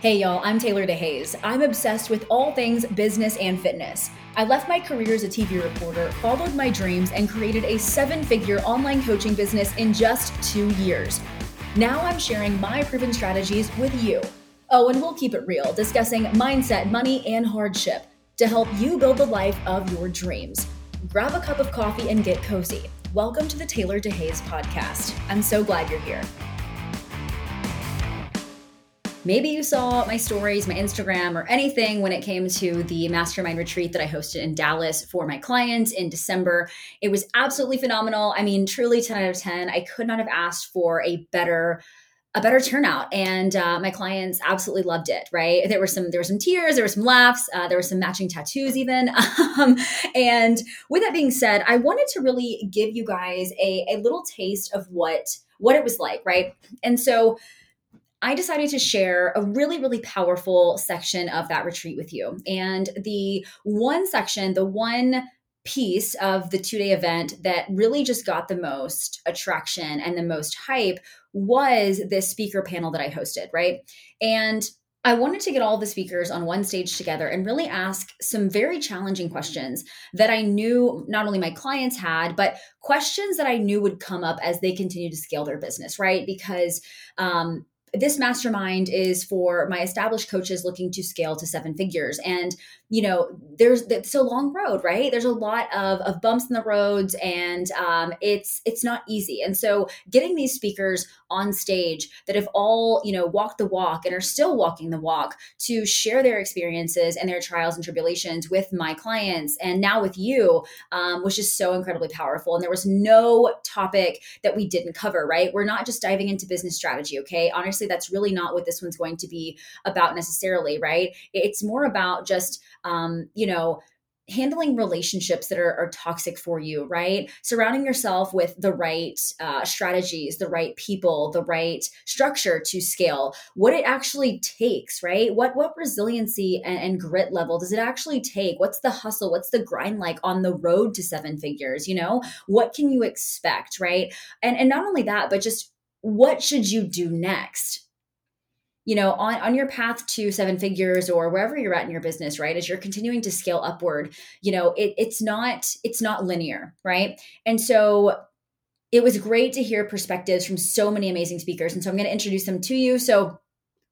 Hey y'all, I'm Taylor DeHaze. I'm obsessed with all things business and fitness. I left my career as a TV reporter, followed my dreams, and created a seven figure online coaching business in just two years. Now I'm sharing my proven strategies with you. Oh, and we'll keep it real, discussing mindset, money, and hardship to help you build the life of your dreams. Grab a cup of coffee and get cozy. Welcome to the Taylor DeHaze podcast. I'm so glad you're here. Maybe you saw my stories, my Instagram, or anything when it came to the mastermind retreat that I hosted in Dallas for my clients in December. It was absolutely phenomenal. I mean, truly 10 out of 10. I could not have asked for a better a better turnout and uh, my clients absolutely loved it right there were some there were some tears there were some laughs uh, there were some matching tattoos even um, and with that being said i wanted to really give you guys a, a little taste of what what it was like right and so I decided to share a really, really powerful section of that retreat with you. And the one section, the one piece of the two day event that really just got the most attraction and the most hype was this speaker panel that I hosted, right? And I wanted to get all the speakers on one stage together and really ask some very challenging questions that I knew not only my clients had, but questions that I knew would come up as they continue to scale their business, right? Because um, this mastermind is for my established coaches looking to scale to seven figures. And you know there's it's a long road right? There's a lot of, of bumps in the roads and um, it's it's not easy. And so getting these speakers on stage that have all you know walked the walk and are still walking the walk to share their experiences and their trials and tribulations with my clients and now with you um, was just so incredibly powerful. And there was no topic that we didn't cover right? We're not just diving into business strategy okay? Honestly that's really not what this one's going to be about necessarily right? It's more about just um, you know, handling relationships that are, are, toxic for you, right? Surrounding yourself with the right uh, strategies, the right people, the right structure to scale. What it actually takes, right? What what resiliency and, and grit level does it actually take? What's the hustle? What's the grind like on the road to seven figures? You know, what can you expect, right? And and not only that, but just what should you do next? You know on, on your path to seven figures or wherever you're at in your business right as you're continuing to scale upward you know it, it's not it's not linear right? And so it was great to hear perspectives from so many amazing speakers. And so i'm going to introduce them to you. So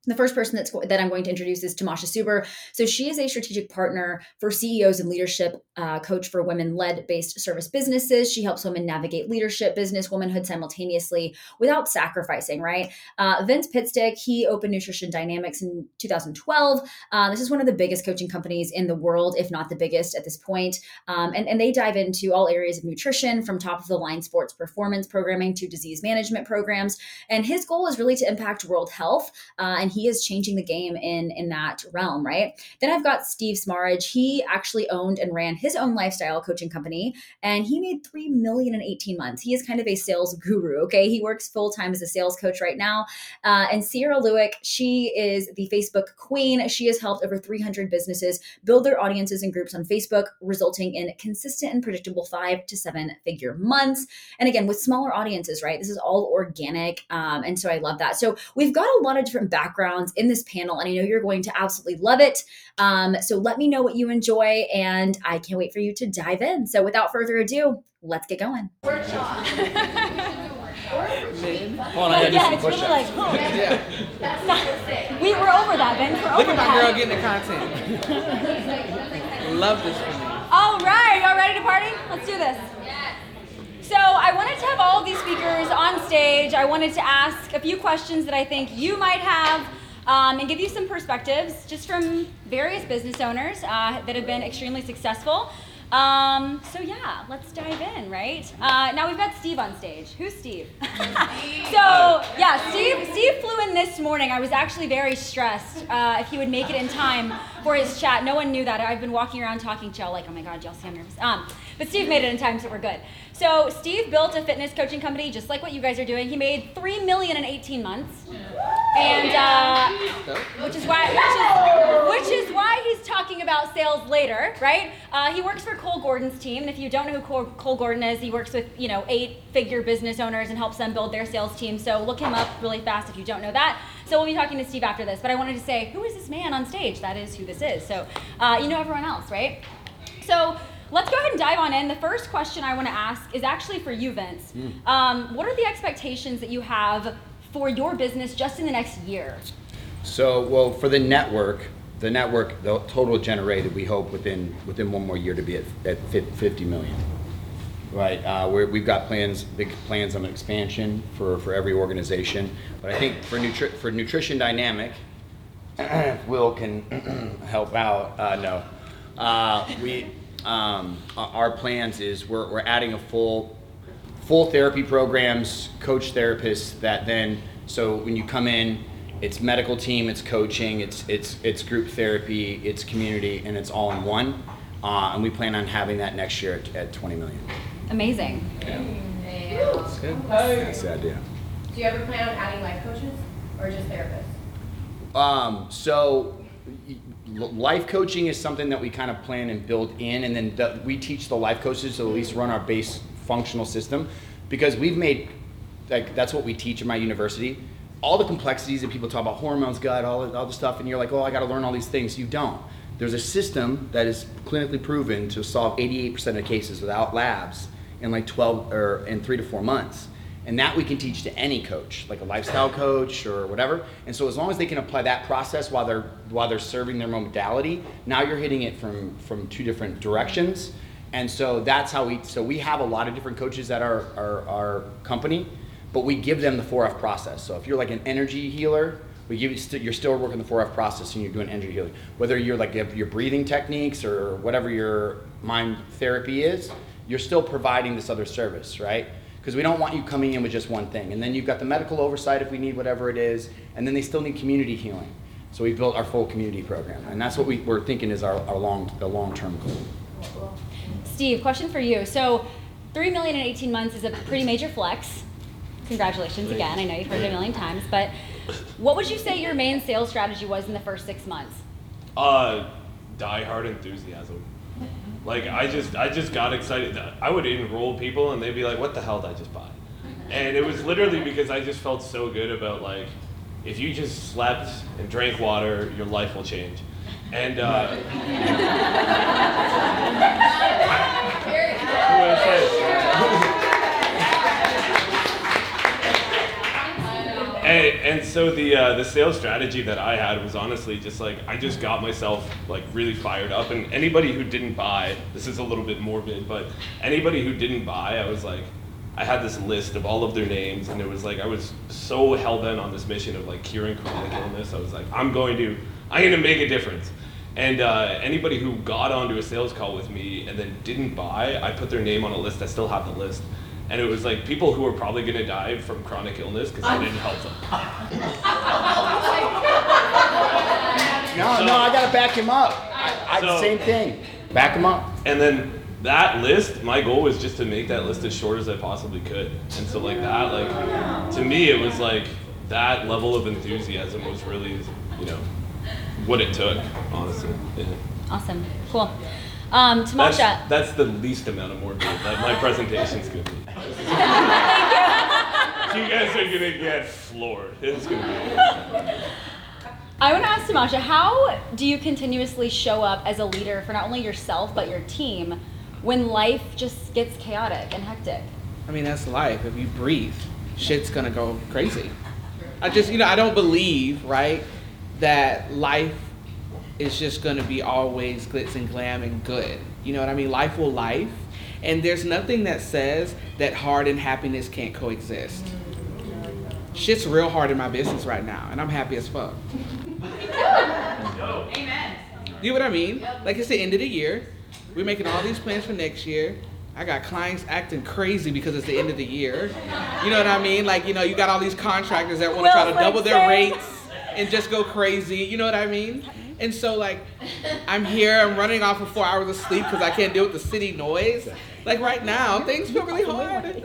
the first person that's that I'm going to introduce is Tamasha Suber. So she is a strategic partner for CEOs and leadership uh, coach for women-led based service businesses. She helps women navigate leadership, business, womanhood simultaneously without sacrificing. Right? Uh, Vince Pitstick he opened Nutrition Dynamics in 2012. Uh, this is one of the biggest coaching companies in the world, if not the biggest at this point. Um, and and they dive into all areas of nutrition, from top of the line sports performance programming to disease management programs. And his goal is really to impact world health. Uh, and he is changing the game in in that realm, right? Then I've got Steve Smarridge. He actually owned and ran his own lifestyle coaching company, and he made three million in 18 months. He is kind of a sales guru. Okay, he works full time as a sales coach right now. Uh, and Sierra Lewick, she is the Facebook queen. She has helped over 300 businesses build their audiences and groups on Facebook, resulting in consistent and predictable five to seven figure months. And again, with smaller audiences, right? This is all organic, um, and so I love that. So we've got a lot of different backgrounds backgrounds in this panel, and I know you're going to absolutely love it. Um, so let me know what you enjoy, and I can't wait for you to dive in. So without further ado, let's get going. Workshop. Hold on, yeah, it's really like, oh. yeah. we were over that, Ben. We're Look at my girl getting the content. Love this for me. All right, y'all ready to party? Let's do this. So I wanted to have all of these speakers on stage. I wanted to ask a few questions that I think you might have um, and give you some perspectives just from various business owners uh, that have been extremely successful. Um, so yeah, let's dive in, right? Uh, now we've got Steve on stage. Who's Steve? so yeah, Steve. Steve flew in this morning. I was actually very stressed uh, if he would make it in time for his chat. No one knew that. I've been walking around talking to y'all like, oh my god, y'all see I'm nervous. Um, but Steve made it in time, so we're good. So Steve built a fitness coaching company, just like what you guys are doing. He made three million in 18 months, and uh, which is why which is, which is why he's talking about sales later, right? Uh, he works for Cole Gordon's team, and if you don't know who Cole, Cole Gordon is, he works with you know eight-figure business owners and helps them build their sales team. So look him up really fast if you don't know that. So we'll be talking to Steve after this. But I wanted to say, who is this man on stage? That is who this is. So uh, you know everyone else, right? So let's go ahead and dive on in. The first question I want to ask is actually for you, Vince. Um, what are the expectations that you have for your business just in the next year? So, well, for the network, the network, the total generated, we hope within within one more year to be at, at 50 million. Right, uh, we're, we've got plans, big plans on expansion for, for every organization. But I think for nutri- for nutrition dynamic, Will can help out. Uh, no, uh, we um, our plans is we're, we're adding a full full therapy programs, coach therapists that then so when you come in, it's medical team, it's coaching, it's it's it's group therapy, it's community, and it's all in one. Uh, and we plan on having that next year at, at 20 million. Amazing. That's That's the idea. Do you ever plan on adding life coaches or just therapists? Um, so life coaching is something that we kind of plan and build in, and then the, we teach the life coaches to at least run our base functional system because we've made like that's what we teach in my university. All the complexities that people talk about hormones, gut, all all the stuff, and you're like, oh, I got to learn all these things. You don't. There's a system that is clinically proven to solve 88% of cases without labs in like 12 or in three to four months. And that we can teach to any coach like a lifestyle coach or whatever. And so as long as they can apply that process while they're while they're serving their modality now you're hitting it from from two different directions. And so that's how we so we have a lot of different coaches at our our, our company but we give them the 4f process. So if you're like an energy healer we give you st- you're still working the 4f process and you're doing energy healing. Whether you're like you your breathing techniques or whatever your mind therapy is you're still providing this other service right because we don't want you coming in with just one thing. And then you've got the medical oversight if we need whatever it is, and then they still need community healing. So we built our full community program, and that's what we, we're thinking is our, our long the long term goal. Steve, question for you. So, three million in 18 months is a pretty major flex. Congratulations again. I know you've heard it a million times, but what would you say your main sales strategy was in the first six months? Uh, die-hard enthusiasm. Like I just, I just got excited. I would enroll people, and they'd be like, "What the hell did I just buy?" And it was literally because I just felt so good about like, if you just slept and drank water, your life will change. And uh, And, and so the uh, the sales strategy that I had was honestly just like I just got myself like really fired up, and anybody who didn't buy, this is a little bit morbid, but anybody who didn't buy, I was like, I had this list of all of their names, and it was like I was so hell bent on this mission of like curing chronic illness. I was like, I'm going to, I'm going to make a difference. And uh, anybody who got onto a sales call with me and then didn't buy, I put their name on a list. I still have the list. And it was like people who were probably going to die from chronic illness because I didn't help them. No, no, I gotta back him up. I, I So- same thing. Back him up. And then that list, my goal was just to make that list as short as I possibly could. And so like that, like to me, it was like that level of enthusiasm was really, you know, what it took, honestly. Yeah. Awesome. Cool. Um, That's, Tamasha. that's the least amount of morbid that my presentation's gonna be. you guys are gonna get floored. It's gonna be. I want to ask Tamasha, how do you continuously show up as a leader for not only yourself but your team when life just gets chaotic and hectic? I mean, that's life. If you breathe, shit's gonna go crazy. I just, you know, I don't believe, right, that life is just gonna be always glitz and glam and good. You know what I mean? Life will life. And there's nothing that says that hard and happiness can't coexist. Shit's real hard in my business right now, and I'm happy as fuck. You know what I mean? Like it's the end of the year. We're making all these plans for next year. I got clients acting crazy because it's the end of the year. You know what I mean? Like, you know, you got all these contractors that want to try to double their rates and just go crazy. You know what I mean? And so, like, I'm here, I'm running off of four hours of sleep because I can't deal with the city noise. Like, right now, things feel really hard.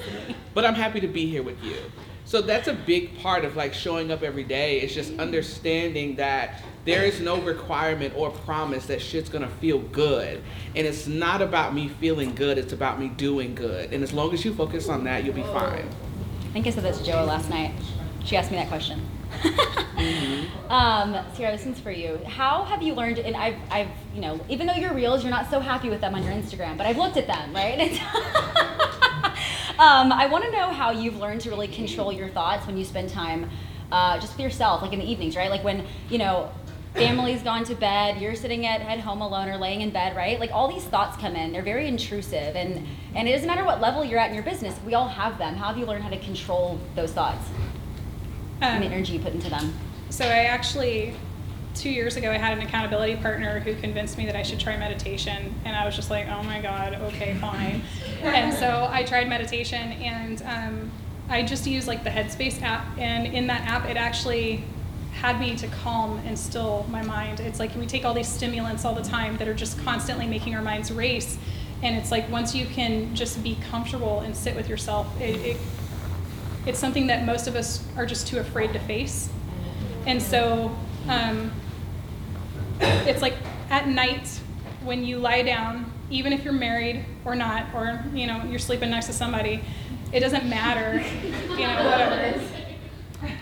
But I'm happy to be here with you. So that's a big part of like showing up every day. It's just mm-hmm. understanding that there is no requirement or promise that shit's gonna feel good. And it's not about me feeling good, it's about me doing good. And as long as you focus on that, you'll be fine. I think I said that to Joa last night. She asked me that question. um, Sierra, this one's for you. How have you learned? And I've, I've, you know, even though your reels, you're not so happy with them on your Instagram, but I've looked at them, right? um, I want to know how you've learned to really control your thoughts when you spend time uh, just with yourself, like in the evenings, right? Like when you know family's gone to bed, you're sitting at, at home alone or laying in bed, right? Like all these thoughts come in. They're very intrusive, and and it doesn't matter what level you're at in your business. We all have them. How have you learned how to control those thoughts Um, energy you put into them? so I actually, two years ago, I had an accountability partner who convinced me that I should try meditation, and I was just like, oh my god, okay, fine. and so I tried meditation, and um, I just used like the Headspace app, and in that app, it actually had me to calm and still my mind. It's like we take all these stimulants all the time that are just constantly making our minds race. And it's like once you can just be comfortable and sit with yourself, it, it it's something that most of us are just too afraid to face. And so um, it's like at night when you lie down, even if you're married or not, or you know you're sleeping next to somebody, it doesn't matter, you know whatever.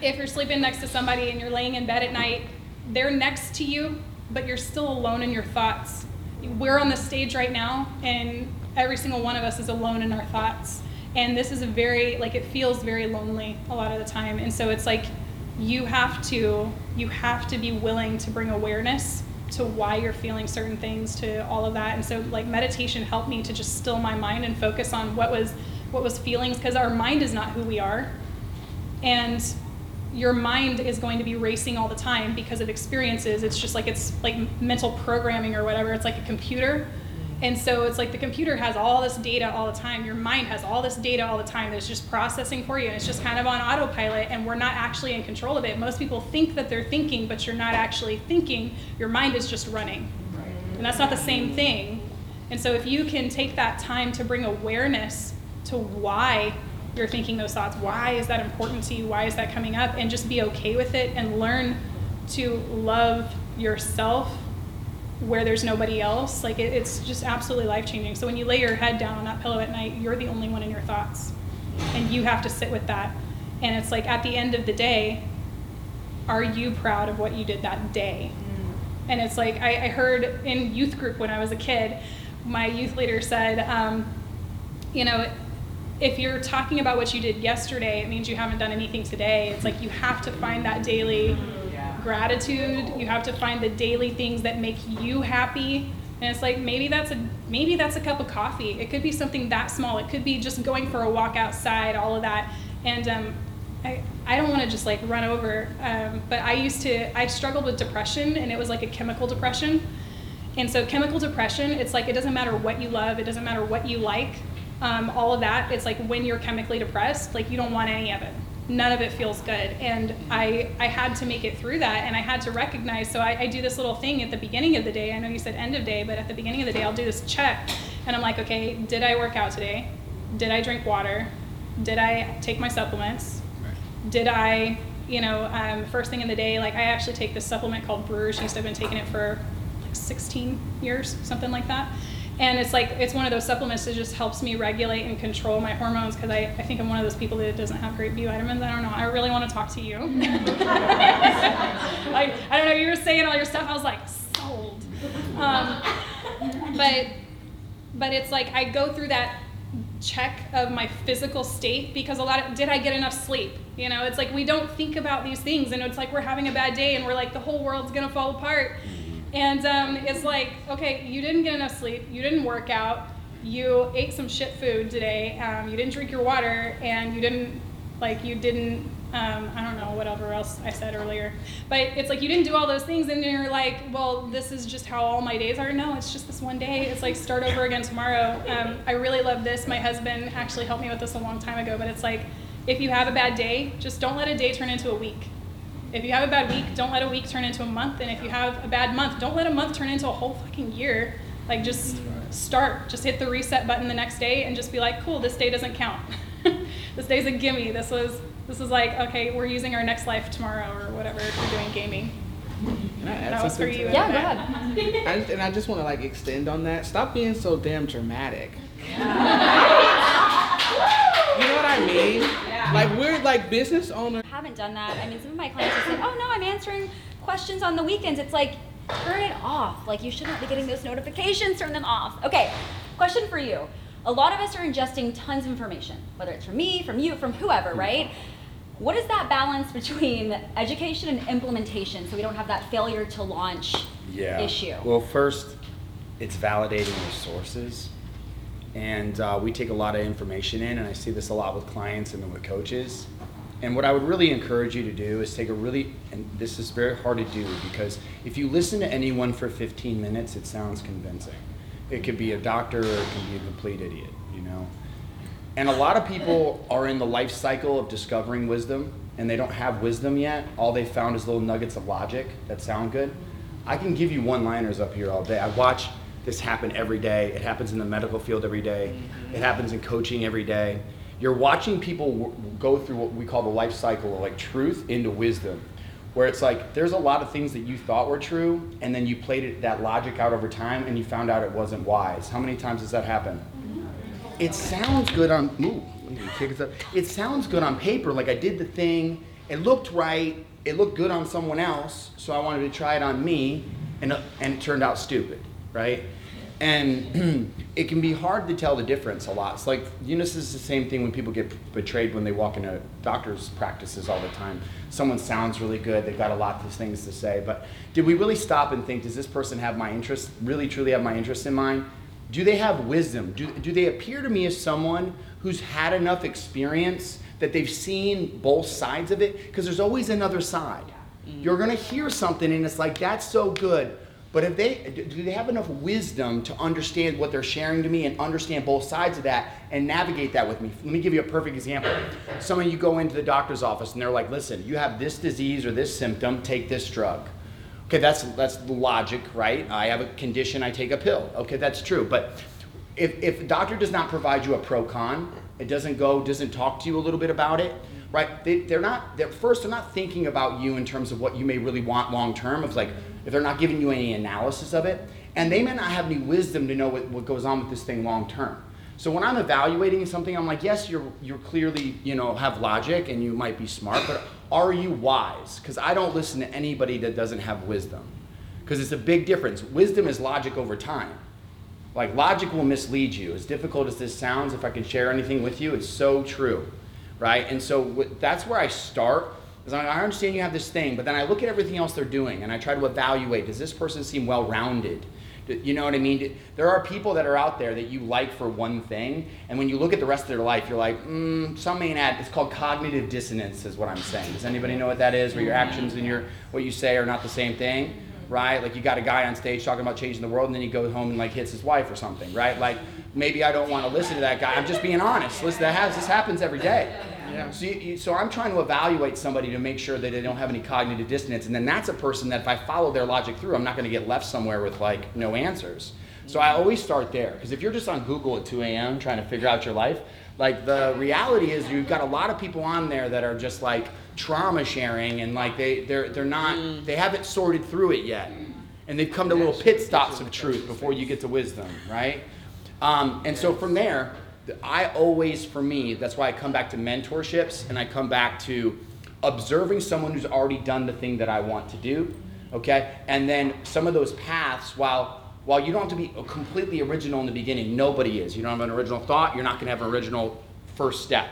If you're sleeping next to somebody and you're laying in bed at night, they're next to you, but you're still alone in your thoughts. We're on the stage right now, and every single one of us is alone in our thoughts. And this is a very like it feels very lonely a lot of the time. And so it's like you have to you have to be willing to bring awareness to why you're feeling certain things to all of that. And so like meditation helped me to just still my mind and focus on what was what was feelings because our mind is not who we are. And your mind is going to be racing all the time because of experiences. It's just like it's like mental programming or whatever. It's like a computer and so it's like the computer has all this data all the time your mind has all this data all the time that's just processing for you and it's just kind of on autopilot and we're not actually in control of it most people think that they're thinking but you're not actually thinking your mind is just running and that's not the same thing and so if you can take that time to bring awareness to why you're thinking those thoughts, why is that important to you? Why is that coming up? And just be okay with it and learn to love yourself where there's nobody else. Like it, it's just absolutely life changing. So when you lay your head down on that pillow at night, you're the only one in your thoughts. And you have to sit with that. And it's like at the end of the day, are you proud of what you did that day? And it's like I, I heard in youth group when I was a kid, my youth leader said, um, you know, if you're talking about what you did yesterday, it means you haven't done anything today. It's like you have to find that daily gratitude. You have to find the daily things that make you happy. And it's like maybe that's a maybe that's a cup of coffee. It could be something that small. It could be just going for a walk outside. All of that. And um, I, I don't want to just like run over, um, but I used to, I struggled with depression and it was like a chemical depression. And so, chemical depression, it's like it doesn't matter what you love, it doesn't matter what you like, um, all of that. It's like when you're chemically depressed, like you don't want any of it. None of it feels good. And I, I had to make it through that and I had to recognize. So, I, I do this little thing at the beginning of the day. I know you said end of day, but at the beginning of the day, I'll do this check. And I'm like, okay, did I work out today? Did I drink water? Did I take my supplements? did I, you know, um, first thing in the day, like I actually take this supplement called Brewer's Yeast. I've been taking it for like 16 years, something like that. And it's like, it's one of those supplements that just helps me regulate and control my hormones because I, I think I'm one of those people that doesn't have great B vitamins. I don't know. I really want to talk to you. like, I don't know, you were saying all your stuff. I was like, sold. Um, but, but it's like I go through that check of my physical state because a lot of did I get enough sleep? You know, it's like we don't think about these things, and it's like we're having a bad day, and we're like the whole world's gonna fall apart. And um, it's like, okay, you didn't get enough sleep, you didn't work out, you ate some shit food today, um, you didn't drink your water, and you didn't like you didn't. Um, I don't know whatever else I said earlier, but it's like you didn't do all those things, and you're like, well, this is just how all my days are. No, it's just this one day. It's like start over again tomorrow. Um, I really love this. My husband actually helped me with this a long time ago, but it's like if you have a bad day, just don't let a day turn into a week. If you have a bad week, don't let a week turn into a month. And if you have a bad month, don't let a month turn into a whole fucking year. Like just start, just hit the reset button the next day and just be like, cool, this day doesn't count. this day's a gimme. This was this is like, okay, we're using our next life tomorrow or whatever if you're doing gaming. Can I add That was for something to you. that? Yeah, go ahead. I and I just want to like extend on that. Stop being so damn dramatic. you know what I mean? Like we're like business owners. Have haven't done that. I mean, some of my clients have said, "Oh no, I'm answering questions on the weekends." It's like turn it off. Like you should not be getting those notifications. Turn them off. Okay. Question for you. A lot of us are ingesting tons of information, whether it's from me, from you, from whoever, right? What is that balance between education and implementation so we don't have that failure to launch issue? Well, first, it's validating your sources. And uh, we take a lot of information in, and I see this a lot with clients and then with coaches. And what I would really encourage you to do is take a really, and this is very hard to do because if you listen to anyone for 15 minutes, it sounds convincing. It could be a doctor or it can be a complete idiot, you know? And a lot of people are in the life cycle of discovering wisdom and they don't have wisdom yet. All they found is little nuggets of logic that sound good. I can give you one liners up here all day. I watch this happen every day. It happens in the medical field every day. It happens in coaching every day. You're watching people w- go through what we call the life cycle of like truth into wisdom, where it's like there's a lot of things that you thought were true, and then you played it, that logic out over time, and you found out it wasn't wise. How many times does that happen? It sounds good on. Ooh, kick this up. It sounds good on paper, like I did the thing. It looked right. It looked good on someone else, so I wanted to try it on me, and uh, and it turned out stupid, right? And it can be hard to tell the difference a lot. It's like, you know, this is the same thing when people get betrayed when they walk into doctor's practices all the time. Someone sounds really good, they've got a lot of things to say, but did we really stop and think, does this person have my interest, really truly have my interest in mind? Do they have wisdom? Do, do they appear to me as someone who's had enough experience that they've seen both sides of it? Because there's always another side. Mm-hmm. You're gonna hear something and it's like, that's so good. But if they do they have enough wisdom to understand what they're sharing to me and understand both sides of that and navigate that with me? Let me give you a perfect example. Some of you go into the doctor's office and they're like, listen, you have this disease or this symptom, take this drug. Okay, that's that's logic, right? I have a condition, I take a pill. Okay, that's true. But if if the doctor does not provide you a pro con, it doesn't go, doesn't talk to you a little bit about it, right? They, they're not. They're first. They're not thinking about you in terms of what you may really want long term. Of like, if they're not giving you any analysis of it, and they may not have any wisdom to know what, what goes on with this thing long term. So when I'm evaluating something, I'm like, yes, you're you're clearly you know have logic and you might be smart, but are you wise? Because I don't listen to anybody that doesn't have wisdom, because it's a big difference. Wisdom is logic over time. Like logic will mislead you. As difficult as this sounds, if I can share anything with you, it's so true, right? And so wh- that's where I start. Is I understand you have this thing, but then I look at everything else they're doing and I try to evaluate. Does this person seem well-rounded? You know what I mean? There are people that are out there that you like for one thing, and when you look at the rest of their life, you're like, mm, some ain't at. It's called cognitive dissonance, is what I'm saying. Does anybody know what that is? Where your actions and your what you say are not the same thing, right? Like you got a guy on stage talking about changing the world, and then he goes home and like hits his wife or something, right? Like maybe I don't want to listen to that guy. I'm just being honest. Listen, that has this happens every day. Yeah. So, you, you- so I'm trying to evaluate somebody to make sure that they don't have any cognitive dissonance, and then that's a person that if I follow their logic through, I'm not going to get left somewhere with like no answers. So I always start there because if you're just on Google at 2 a.m. trying to figure out your life, like the reality is you've got a lot of people on there that are just like trauma sharing and like they they're they're not they haven't sorted through it yet, and they've come to little pit stops of truth before you get to wisdom, right? Um, and so from there, I always, for me, that's why I come back to mentorships and I come back to observing someone who's already done the thing that I want to do, okay? And then some of those paths, while while you don't have to be completely original in the beginning, nobody is. You don't have an original thought, you're not gonna have an original first step.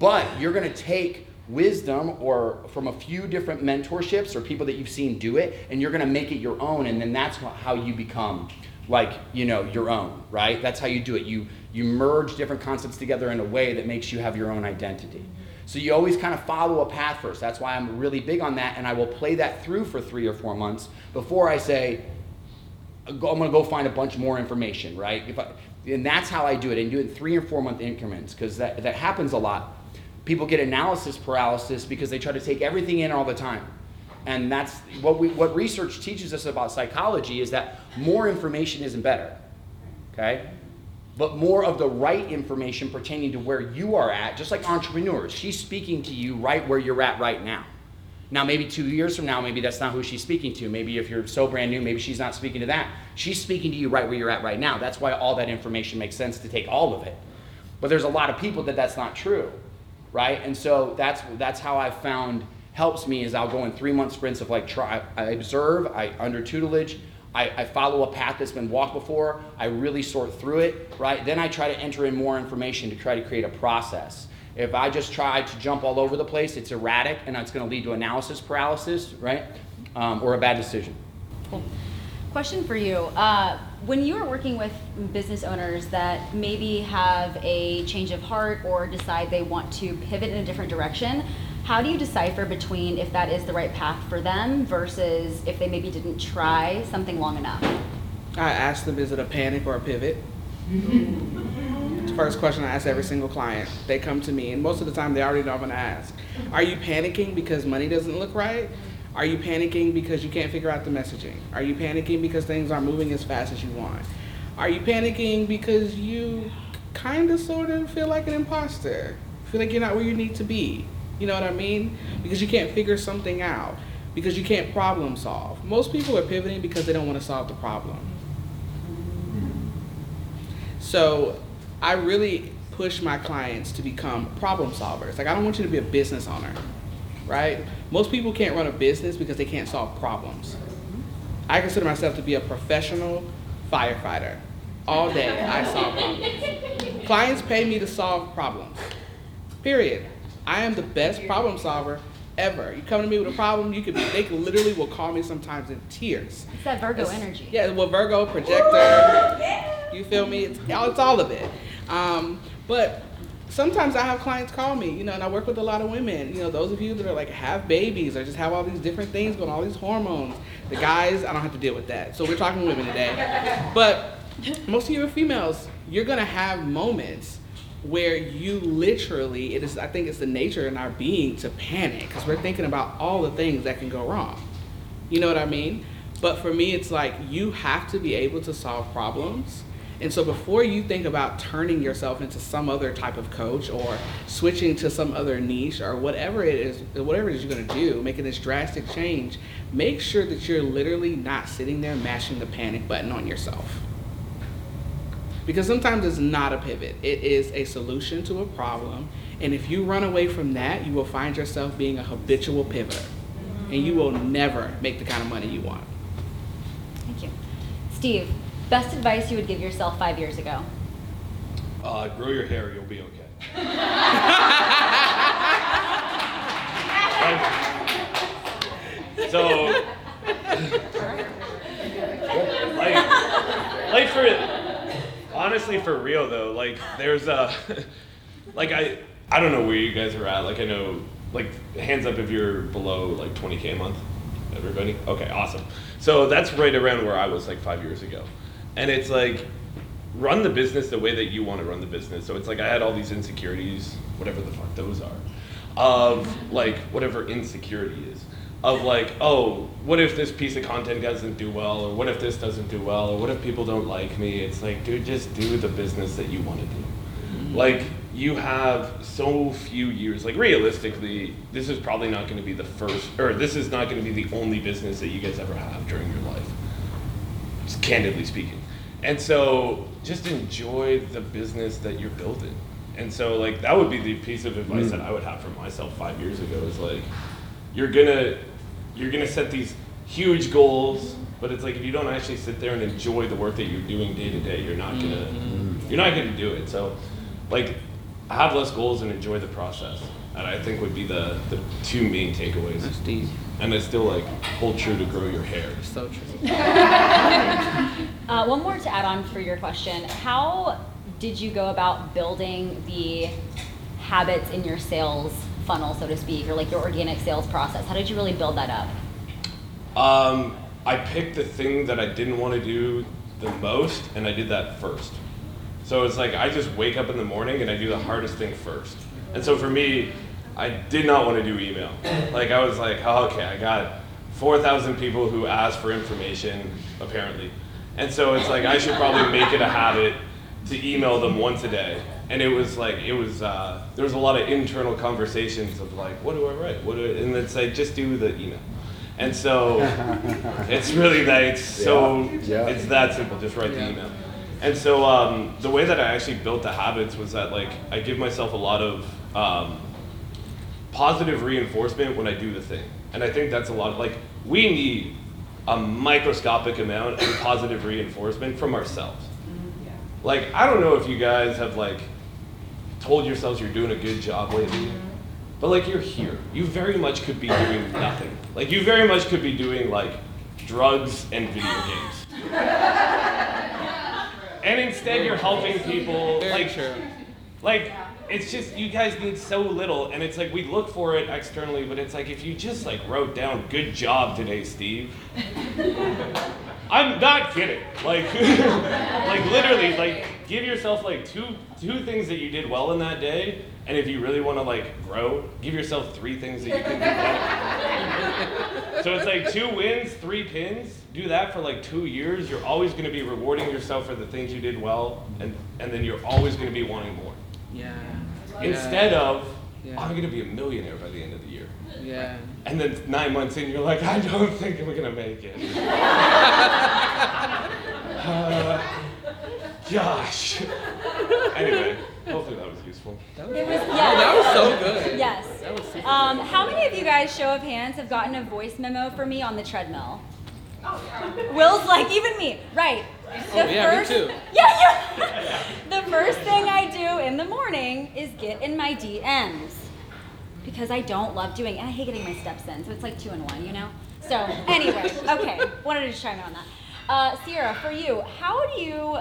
But you're gonna take wisdom or from a few different mentorships or people that you've seen do it, and you're gonna make it your own, and then that's how you become like you know your own, right? That's how you do it. You you merge different concepts together in a way that makes you have your own identity. So you always kind of follow a path first. That's why I'm really big on that, and I will play that through for three or four months before I say, I'm going to go find a bunch more information, right? If I, and that's how I do it. And do it in three or four month increments because that, that happens a lot. People get analysis paralysis because they try to take everything in all the time. And that's what, we, what research teaches us about psychology is that more information isn't better, okay? But more of the right information pertaining to where you are at, just like entrepreneurs. She's speaking to you right where you're at right now. Now, maybe two years from now, maybe that's not who she's speaking to. Maybe if you're so brand new, maybe she's not speaking to that. She's speaking to you right where you're at right now. That's why all that information makes sense to take all of it. But there's a lot of people that that's not true, right? And so that's that's how I found helps me is I'll go in three month sprints of like try I observe, I under tutelage, I, I follow a path that's been walked before, I really sort through it, right? Then I try to enter in more information to try to create a process. If I just try to jump all over the place, it's erratic and it's going to lead to analysis paralysis, right? Um, or a bad decision. Cool. Question for you. Uh, when you are working with business owners that maybe have a change of heart or decide they want to pivot in a different direction, how do you decipher between if that is the right path for them versus if they maybe didn't try something long enough? I ask them, is it a panic or a pivot? First question I ask every single client. They come to me, and most of the time they already know I'm gonna ask. Are you panicking because money doesn't look right? Are you panicking because you can't figure out the messaging? Are you panicking because things aren't moving as fast as you want? Are you panicking because you kind of sort of feel like an imposter? Feel like you're not where you need to be? You know what I mean? Because you can't figure something out. Because you can't problem solve. Most people are pivoting because they don't want to solve the problem. So I really push my clients to become problem solvers. Like I don't want you to be a business owner, right? Most people can't run a business because they can't solve problems. I consider myself to be a professional firefighter. All day I solve problems. Clients pay me to solve problems. Period. I am the best problem solver ever. You come to me with a problem, you could be, they literally will call me sometimes in tears. It's that Virgo It's- energy. Yeah, well, Virgo, projector. You feel me? It's, it's all of it. Um, but sometimes I have clients call me, you know, and I work with a lot of women. You know, those of you that are like have babies or just have all these different things going, all these hormones. The guys, I don't have to deal with that. So we're talking women today. But most of you are females. You're gonna have moments where you literally, it is. I think it's the nature in our being to panic because we're thinking about all the things that can go wrong. You know what I mean? But for me, it's like you have to be able to solve problems. And so before you think about turning yourself into some other type of coach or switching to some other niche or whatever it is, whatever it is you're going to do, making this drastic change, make sure that you're literally not sitting there mashing the panic button on yourself. Because sometimes it's not a pivot. It is a solution to a problem. And if you run away from that, you will find yourself being a habitual pivoter. And you will never make the kind of money you want. Thank you. Steve, best advice you would give yourself five years ago? Uh, grow your hair, you'll be okay. Like- so, like, like for honestly for real though, like there's a like I I don't know where you guys are at. Like I know like hands up if you're below like 20k a month. Everybody? Okay, awesome. So that's right around where I was like five years ago, and it's like run the business the way that you want to run the business. So it's like I had all these insecurities, whatever the fuck those are, of like whatever insecurity is. Of like, oh, what if this piece of content doesn't do well, or what if this doesn't do well, or what if people don't like me? It's like, dude, just do the business that you want to do. Mm-hmm. Like, you have so few years. Like, realistically, this is probably not going to be the first, or this is not going to be the only business that you guys ever have during your life just candidly speaking. And so just enjoy the business that you're building. And so like that would be the piece of advice mm-hmm. that I would have for myself five years ago is like you're gonna you're gonna set these huge goals, but it's like if you don't actually sit there and enjoy the work that you're doing day to day, you're not gonna you're not gonna do it. So like have less goals and enjoy the process. And I think would be the, the two main takeaways. That's deep. And I still like hold true to grow your hair. So true. Uh, one more to add on for your question. How did you go about building the habits in your sales funnel, so to speak, or like your organic sales process? How did you really build that up? Um, I picked the thing that I didn't want to do the most, and I did that first. So it's like I just wake up in the morning and I do the hardest thing first. And so for me, I did not want to do email. Like I was like, oh, okay, I got 4,000 people who ask for information, apparently. And so it's like I should probably make it a habit to email them once a day. And it was like it was uh, there was a lot of internal conversations of like, what do I write? What do I? And it's like just do the email. And so it's really that it's so Yeah, yeah. it's that simple. Just write Yeah. the email. And so um, the way that I actually built the habits was that like I give myself a lot of um, positive reinforcement when I do the thing. And I think that's a lot of like we need a microscopic amount of positive reinforcement from ourselves. Like I don't know if you guys have like told yourselves you're doing a good job lately. But like you're here. You very much could be doing nothing. Like you very much could be doing like drugs and video games. and instead you're helping people Very like true. like it's just you guys need so little and it's like we look for it externally but it's like if you just like wrote down good job today steve i'm not kidding like like literally like give yourself like two two things that you did well in that day and if you really want to like grow give yourself three things that you can do better so it's like two wins three pins do that for like two years you're always going to be rewarding yourself for the things you did well and and then you're always going to be wanting more Yeah. Instead of, Yeah. I'm gonna be a millionaire by the end of the year. Yeah. And then nine months in, you're like, I don't think we're gonna make it. Uh, Josh. Anyway, hopefully that was useful. That was, It was, oh, that was so good. Yes. That was super Um, how many of you guys, show of hands, have gotten a voice memo for me on the treadmill? Will's like, even me, right. The Oh, yeah, me too. Yeah, yeah. the first thing I do in the morning is get in my DMs because I don't love doing, and I hate getting my steps in, so it's like two in one, you know. So anyway, okay, wanted to chime in on that. Uh, Sierra, for you, how do you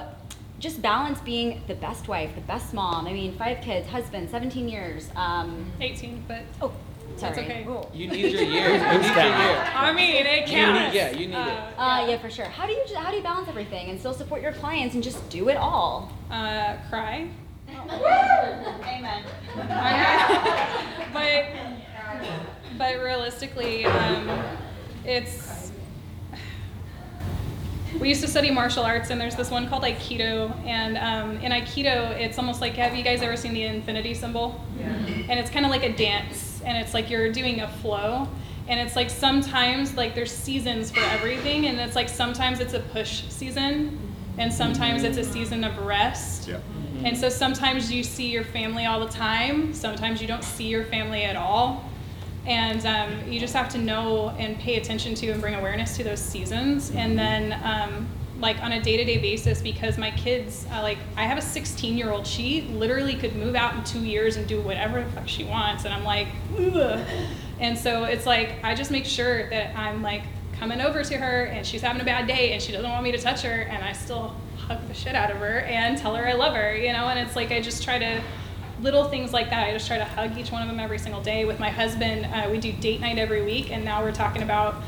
just balance being the best wife, the best mom? I mean, five kids, husband, 17 years. Um, 18, but oh, sorry. That's okay. Oh. You need your year. You need your year. I mean, it You counts. need, yeah, you need it. Uh, yeah, for sure. How do you ju- how do you balance everything and still support your clients and just do it all? Uh, cry. Amen. but but realistically, um, it's we used to study martial arts, and there's this one called Aikido, and um, in Aikido, it's almost like have you guys ever seen the infinity symbol? Yeah. And it's kind of like a dance, and it's like you're doing a flow. And it's like sometimes like there's seasons for everything, and it's like sometimes it's a push season, and sometimes it's a season of rest. Yeah. And so sometimes you see your family all the time, sometimes you don't see your family at all. And um, you just have to know and pay attention to and bring awareness to those seasons. And then, um, like on a day to day basis, because my kids, uh, like, I have a 16 year old, she literally could move out in two years and do whatever the fuck she wants. And I'm like, Ugh. And so it's like, I just make sure that I'm like coming over to her and she's having a bad day and she doesn't want me to touch her. And I still hug the shit out of her and tell her I love her, you know? And it's like, I just try to little things like that. I just try to hug each one of them every single day. With my husband, uh, we do date night every week, and now we're talking about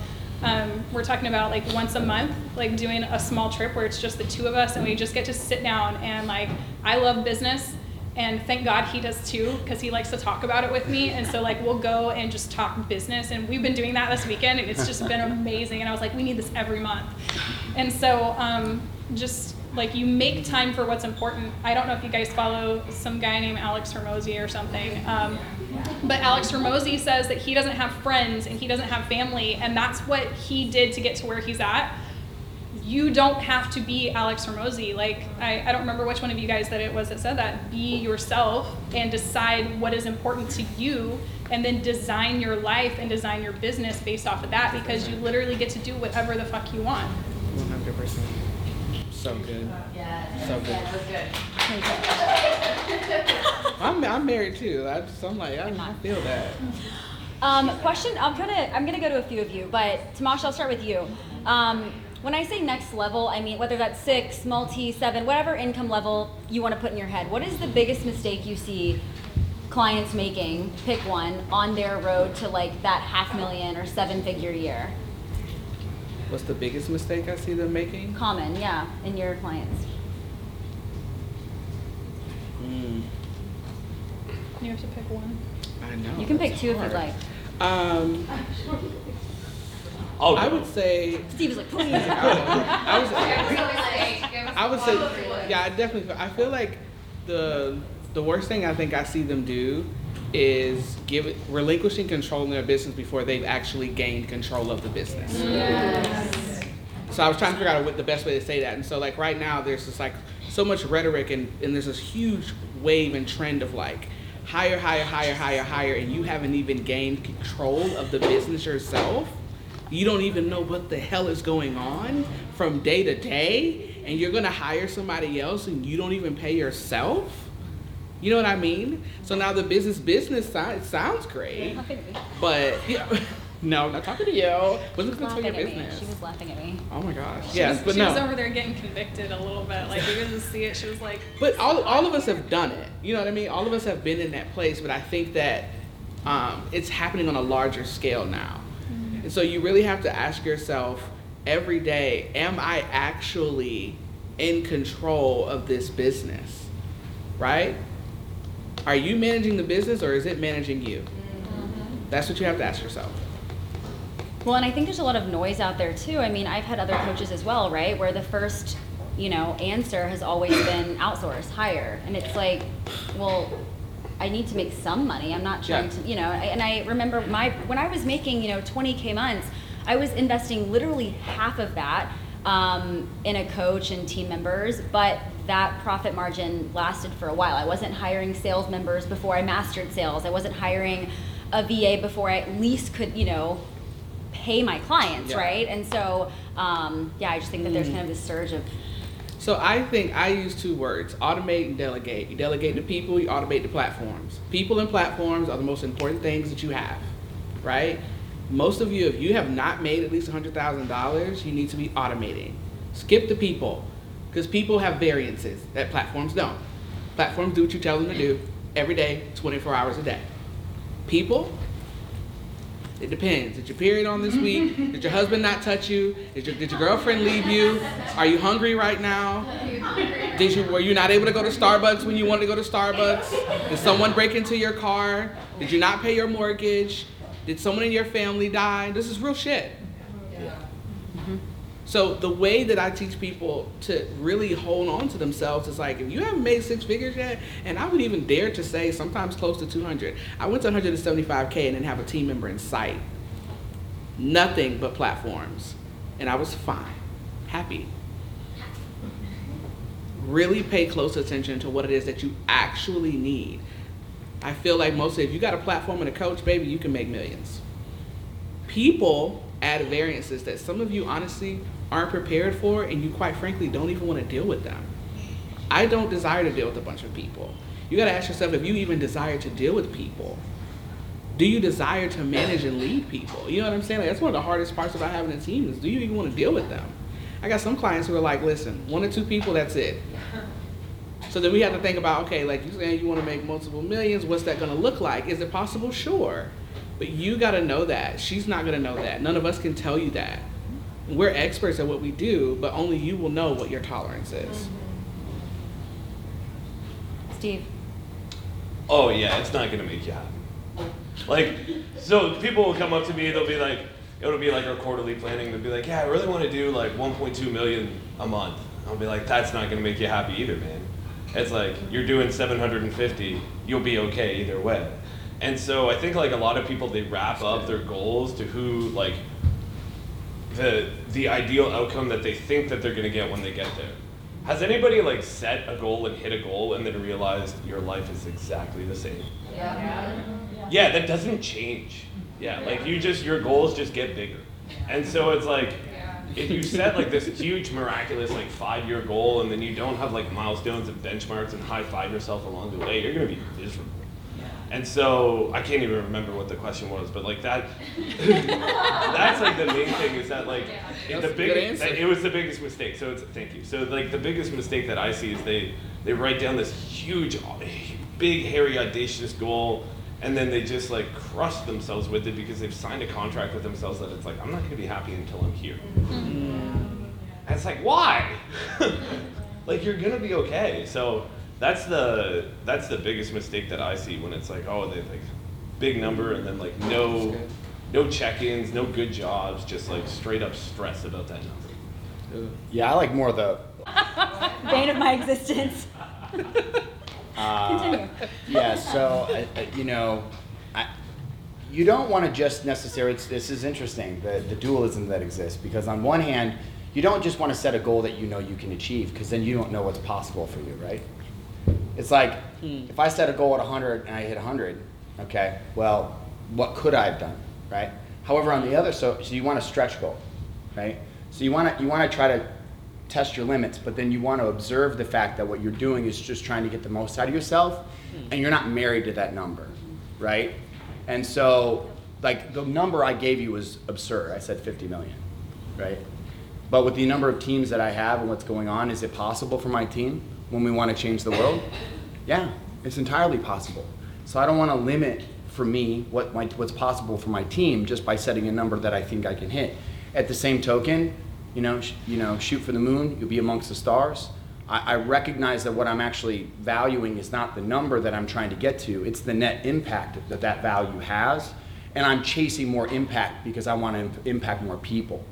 um, we're talking about like once a month, like doing a small trip where it's just the two of us, and we just get to sit down and like I love business. And thank God he does too, because he likes to talk about it with me. And so, like, we'll go and just talk business. And we've been doing that this weekend, and it's just been amazing. And I was like, we need this every month. And so, um, just like you make time for what's important. I don't know if you guys follow some guy named Alex Hormozi or something, um, but Alex Hormozi says that he doesn't have friends and he doesn't have family, and that's what he did to get to where he's at. You don't have to be Alex Hormozi. Like I, I don't remember which one of you guys that it was that said that. Be yourself and decide what is important to you, and then design your life and design your business based off of that because you literally get to do whatever the fuck you want. 100%. So good. Yeah. So good. I'm, I'm married too. I just, I'm like, I, I feel that. Um, question. I'm gonna I'm gonna go to a few of you, but Tamash, I'll start with you. Um, when I say next level, I mean whether that's six, multi, seven, whatever income level you want to put in your head. What is the biggest mistake you see clients making? Pick one on their road to like that half million or seven figure year. What's the biggest mistake I see them making? Common, yeah, in your clients. Mm, You have to pick one. I know. You can pick that's two if you'd like. Um, I'll I would say. Steve is like, please. I would say. I I would say, yeah, I definitely. I feel like the the worst thing I think I see them do is give relinquishing control in their business before they've actually gained control of the business. So I was trying to figure out what the best way to say that, and so like right now there's just like so much rhetoric and, and there's this huge wave and trend of like hire, hire, hire, hire, hire, and you haven't even gained control of the business yourself, you don't even know what the hell is going on from day to day, and you're gonna hire somebody else and you don't even pay yourself. You know what I mean? So now the business business side sounds great, but yeah, no, I'm not talking to you. Wasn't gonna tell your at me. business. She was laughing at me. Oh my gosh. She Yes, was, but she no. was over there getting convicted a little bit. Like you didn't see it. She was like, But all, all of us have done it. You know what I mean? All of us have been in that place, but I think that um, it's happening on a larger scale now. And so you really have to ask yourself every day Am I actually in control of this business? Right? Are you managing the business or is it managing you? Mm-hmm. That's what you have to ask yourself. Well, and I think there's a lot of noise out there too. I mean, I've had other coaches as well, right? Where the first, you know, answer has always been outsource, hire. And it's like, well, I need to make some money. I'm not trying Yeah. to, you know, and I remember my when I was making, you know, 20k months, I was investing literally half of that um, in a coach and team members, but that profit margin lasted for a while. I wasn't hiring sales members before I mastered sales. I wasn't hiring a VA before I at least could, you know, pay my clients, Yeah. right? And so, um, yeah, I just think that there's kind of this surge of So I think I use two words: automate and delegate. You delegate to people, you automate to platforms. People and platforms are the most important things that you have, right? Most of you, if you have not made at least hundred thousand dollars, you need to be automating. Skip the people, because people have variances that platforms don't. Platforms do what you tell them to do every day, 24 hours a day. People, it depends. Did your period on this week? Did your husband not touch you? Did your, did your girlfriend leave you? Are you hungry right now? Did you were you not able to go to Starbucks when you wanted to go to Starbucks? Did someone break into your car? Did you not pay your mortgage? Did someone in your family die? This is real shit. So the way that I teach people to really hold on to themselves is like if you haven't made six figures yet, and I would even dare to say sometimes close to 200. I went to 175k and didn't have a team member in sight. Nothing but platforms, and I was fine, happy. Really pay close attention to what it is that you actually need. I feel like mostly if you got a platform and a coach, baby, you can make millions people add variances that some of you honestly aren't prepared for and you quite frankly don't even want to deal with them. I don't desire to deal with a bunch of people. You got to ask yourself if you even desire to deal with people. Do you desire to manage and lead people? You know what I'm saying? Like, that's one of the hardest parts about having a team is do you even want to deal with them? I got some clients who are like, listen, one or two people, that's it. So then we have to think about, okay, like you saying you want to make multiple millions, what's that going to look like? Is it possible? Sure. But you got to know that. She's not going to know that. None of us can tell you that. We're experts at what we do, but only you will know what your tolerance is. Mm-hmm. Steve. Oh yeah, it's not gonna make you happy. Like, so people will come up to me, they'll be like, it'll be like our quarterly planning. They'll be like, yeah, I really want to do like 1.2 million a month. I'll be like, that's not gonna make you happy either, man. It's like you're doing 750, you'll be okay either way. And so I think like a lot of people they wrap up their goals to who like the the ideal outcome that they think that they're gonna get when they get there. Has anybody like set a goal and hit a goal and then realized your life is exactly the same? Yeah. Yeah, that doesn't change. Yeah, like you just your goals just get bigger. And so it's like if you set like this huge miraculous like five year goal and then you don't have like milestones and benchmarks and high five yourself along the way, you're gonna be miserable. And so I can't even remember what the question was, but like that that's like the main thing is that like That's the a big answer. it was the biggest mistake. So it's thank you. So like the biggest mistake that I see is they they write down this huge, big, hairy, audacious goal, and then they just like crush themselves with it because they've signed a contract with themselves that it's like I'm not going to be happy until I'm here. Mm. And it's like why? like you're gonna be okay. So that's the that's the biggest mistake that I see when it's like oh they like big number and then like no no check-ins, no good jobs, just like straight up stress about that number. Yeah, I like more the Bane of my existence. Uh, Continue. yeah, so I, I, you know, I, you don't want to just necessarily. It's, this is interesting the the dualism that exists because on one hand, you don't just want to set a goal that you know you can achieve because then you don't know what's possible for you, right? It's like hmm. if I set a goal at 100 and I hit 100, okay, well, what could I have done, right? However, on the other, so, so you want a stretch goal, right? So you want to you want to try to test your limits, but then you want to observe the fact that what you're doing is just trying to get the most out of yourself, hmm. and you're not married to that number, right? And so, like the number I gave you was absurd. I said 50 million, right? But with the number of teams that I have and what's going on, is it possible for my team when we want to change the world? Yeah, it's entirely possible. So I don't want to limit for me what my, what's possible for my team just by setting a number that I think I can hit. At the same token, you know, sh- you know, shoot for the moon, you'll be amongst the stars. I, I recognize that what I'm actually valuing is not the number that I'm trying to get to; it's the net impact that that value has, and I'm chasing more impact because I want to imp- impact more people.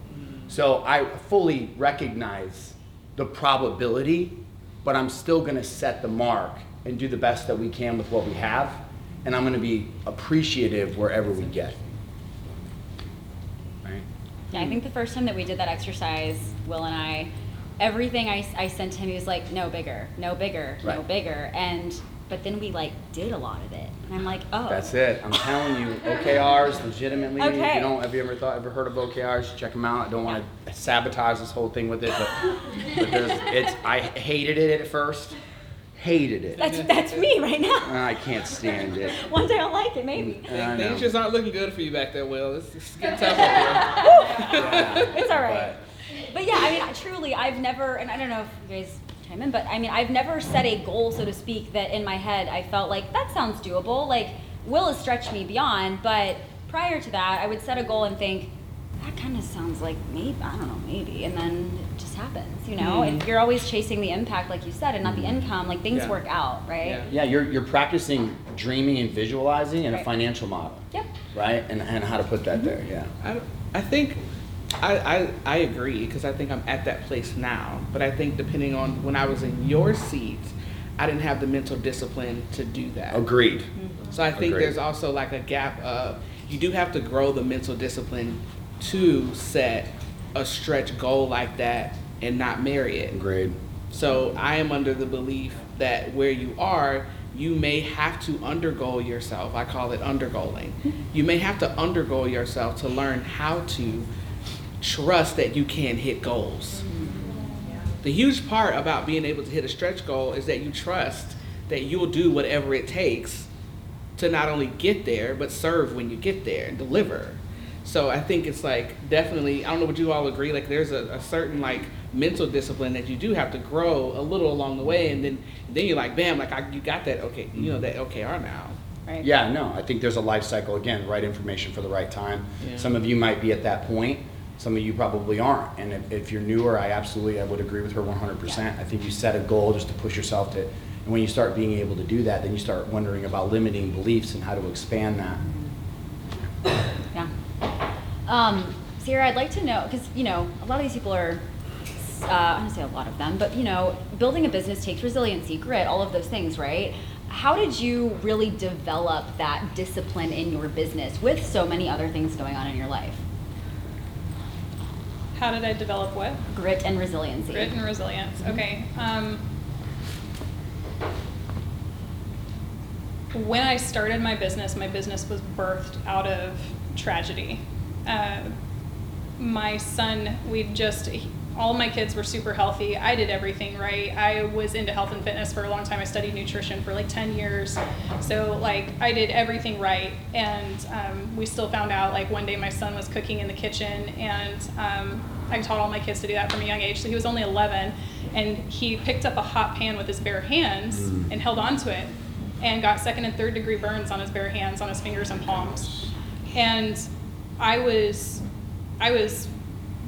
So I fully recognize the probability, but I'm still going to set the mark and do the best that we can with what we have, and I'm going to be appreciative wherever we get. Right? Yeah, I think the first time that we did that exercise, Will and I, everything I, I sent him, he was like, no bigger, no bigger, no bigger. And, but then we like did a lot of it. And I'm like, oh. That's it. I'm telling you, OKRs, legitimately. If Okay. you don't, have you ever thought, ever heard of OKRs? Check them out. I don't want to sabotage this whole thing with it, but, but there's, it's. I hated it at first. Hated it. That's, that's me right now. I can't stand it. One day I'll like it, maybe. I know. Things just aren't looking good for you back there, Will. It's, it's getting tough up here. Yeah. It's all right. But- But yeah, I mean, truly, I've never, and I don't know if you guys chime in, but I mean, I've never set a goal, so to speak, that in my head I felt like that sounds doable. Like, Will has stretched me beyond, but prior to that, I would set a goal and think, that kind of sounds like maybe, I don't know, maybe. And then it just happens, you know? Hmm. If you're always chasing the impact, like you said, and not the hmm. income, like things Yeah. work out, right? Yeah. Yeah, you're, you're practicing dreaming and visualizing in a financial model, Yep. right? And, and how to put that mm-hmm. there, yeah. I, I think I, I, I agree because I think I'm at that place now. But I think depending on when I was in your seat, I didn't have the mental discipline to do that. Agreed. So I think Agreed. there's also like a gap of you do have to grow the mental discipline to set a stretch goal like that and not marry it. Agreed. So I am under the belief that where you are, you may have to undergo yourself. I call it undergoing. You may have to undergo yourself to learn how to trust that you can hit goals. The huge part about being able to hit a stretch goal is that you trust that you'll do whatever it takes to not only get there, but serve when you get there and deliver. So I think it's like definitely, I don't know would you all agree, like there's a, a certain like mental discipline that you do have to grow a little along the way and then then you're like, bam, like I, you got that okay, you know, that OKR now. Right. Yeah, no, I think there's a life cycle. Again, right information for the right time. Yeah. Some of you might be at that point. Some of you probably aren't. And if, if you're newer, I absolutely, I would agree with her 100%. I think you set a goal just to push yourself to, and when you start being able to do that, then you start wondering about limiting beliefs and how to expand that. Yeah. Um, Sierra, I'd like to know because you know a lot of these people are. Uh, I'm gonna say a lot of them, but you know, building a business takes resiliency, grit, all of those things, right? How did you really develop that discipline in your business with so many other things going on in your life? How did I develop what? Grit and resiliency. Grit and resilience. Okay. Um, when I started my business, my business was birthed out of tragedy. Uh, my son, we just, all my kids were super healthy. I did everything right. I was into health and fitness for a long time. I studied nutrition for like 10 years. So, like, I did everything right. And um, we still found out, like, one day my son was cooking in the kitchen, and um, I taught all my kids to do that from a young age. So, he was only 11, and he picked up a hot pan with his bare hands and held onto it and got second and third degree burns on his bare hands, on his fingers and palms. And I was, I was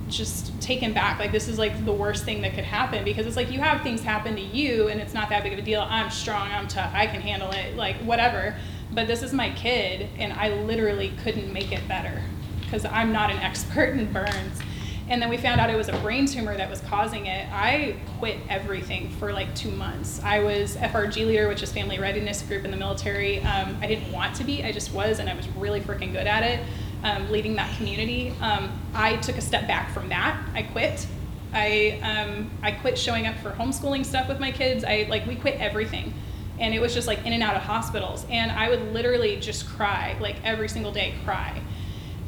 just taken back. Like this is like the worst thing that could happen because it's like you have things happen to you and it's not that big of a deal. I'm strong, I'm tough, I can handle it, like whatever. But this is my kid and I literally couldn't make it better because I'm not an expert in burns. And then we found out it was a brain tumor that was causing it. I quit everything for like two months. I was FRG leader, which is Family Readiness Group in the military. Um, I didn't want to be, I just was, and I was really freaking good at it, um, leading that community. Um, I took a step back from that. I quit. I um, I quit showing up for homeschooling stuff with my kids. I like we quit everything, and it was just like in and out of hospitals. And i would literally just cry like every single day cry.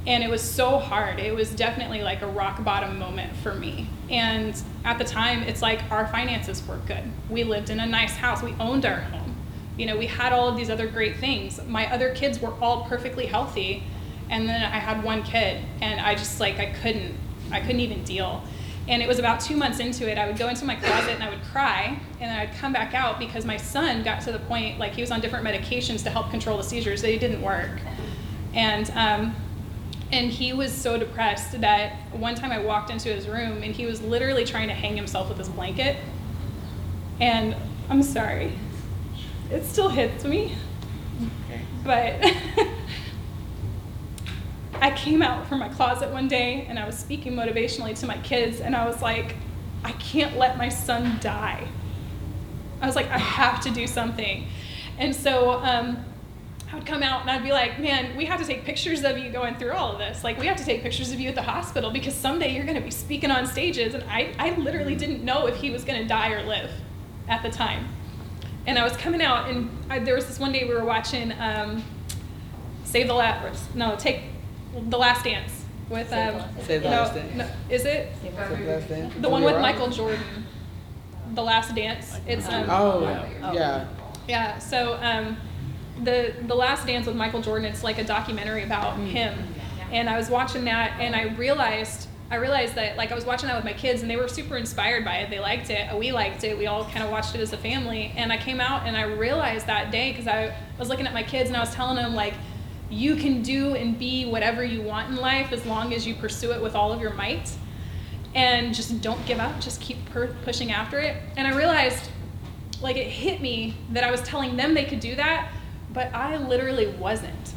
And it was so hard. It was definitely like a rock bottom moment for me. And at the time it's like our finances were good. We lived in a nice house. We owned our home. You know we had all of these other great things. My other kids were all perfectly healthy and then i had one kid and i just like i couldn't i couldn't even deal and it was about two months into it, I would go into my closet and I would cry, and then I'd come back out because my son got to the point, like he was on different medications to help control the seizures, they didn't work. And, um, and he was so depressed that one time I walked into his room and he was literally trying to hang himself with his blanket. And I'm sorry, it still hits me. But I came out from my closet one day and I was speaking motivationally to my kids, and I was like, I can't let my son die. I was like, I have to do something. And so um, I would come out and I'd be like, man, we have to take pictures of you going through all of this. Like, we have to take pictures of you at the hospital because someday you're going to be speaking on stages. And I, I literally didn't know if he was going to die or live at the time. And I was coming out, and I, there was this one day we were watching um, Save the Last, no, take the Last Dance with um, Save the no, Last Dance. no, is it Save the Last Dance? the one with Michael Jordan? The Last Dance. It's um, Oh, yeah. yeah. So um, the the Last Dance with Michael Jordan. It's like a documentary about him, and I was watching that, and I realized I realized that like I was watching that with my kids, and they were super inspired by it. They liked it. We liked it. We all kind of watched it as a family. And I came out and I realized that day because I was looking at my kids and I was telling them like. You can do and be whatever you want in life as long as you pursue it with all of your might. And just don't give up. Just keep per- pushing after it. And i realized like it hit me that i was telling them they could do that but i literally wasn't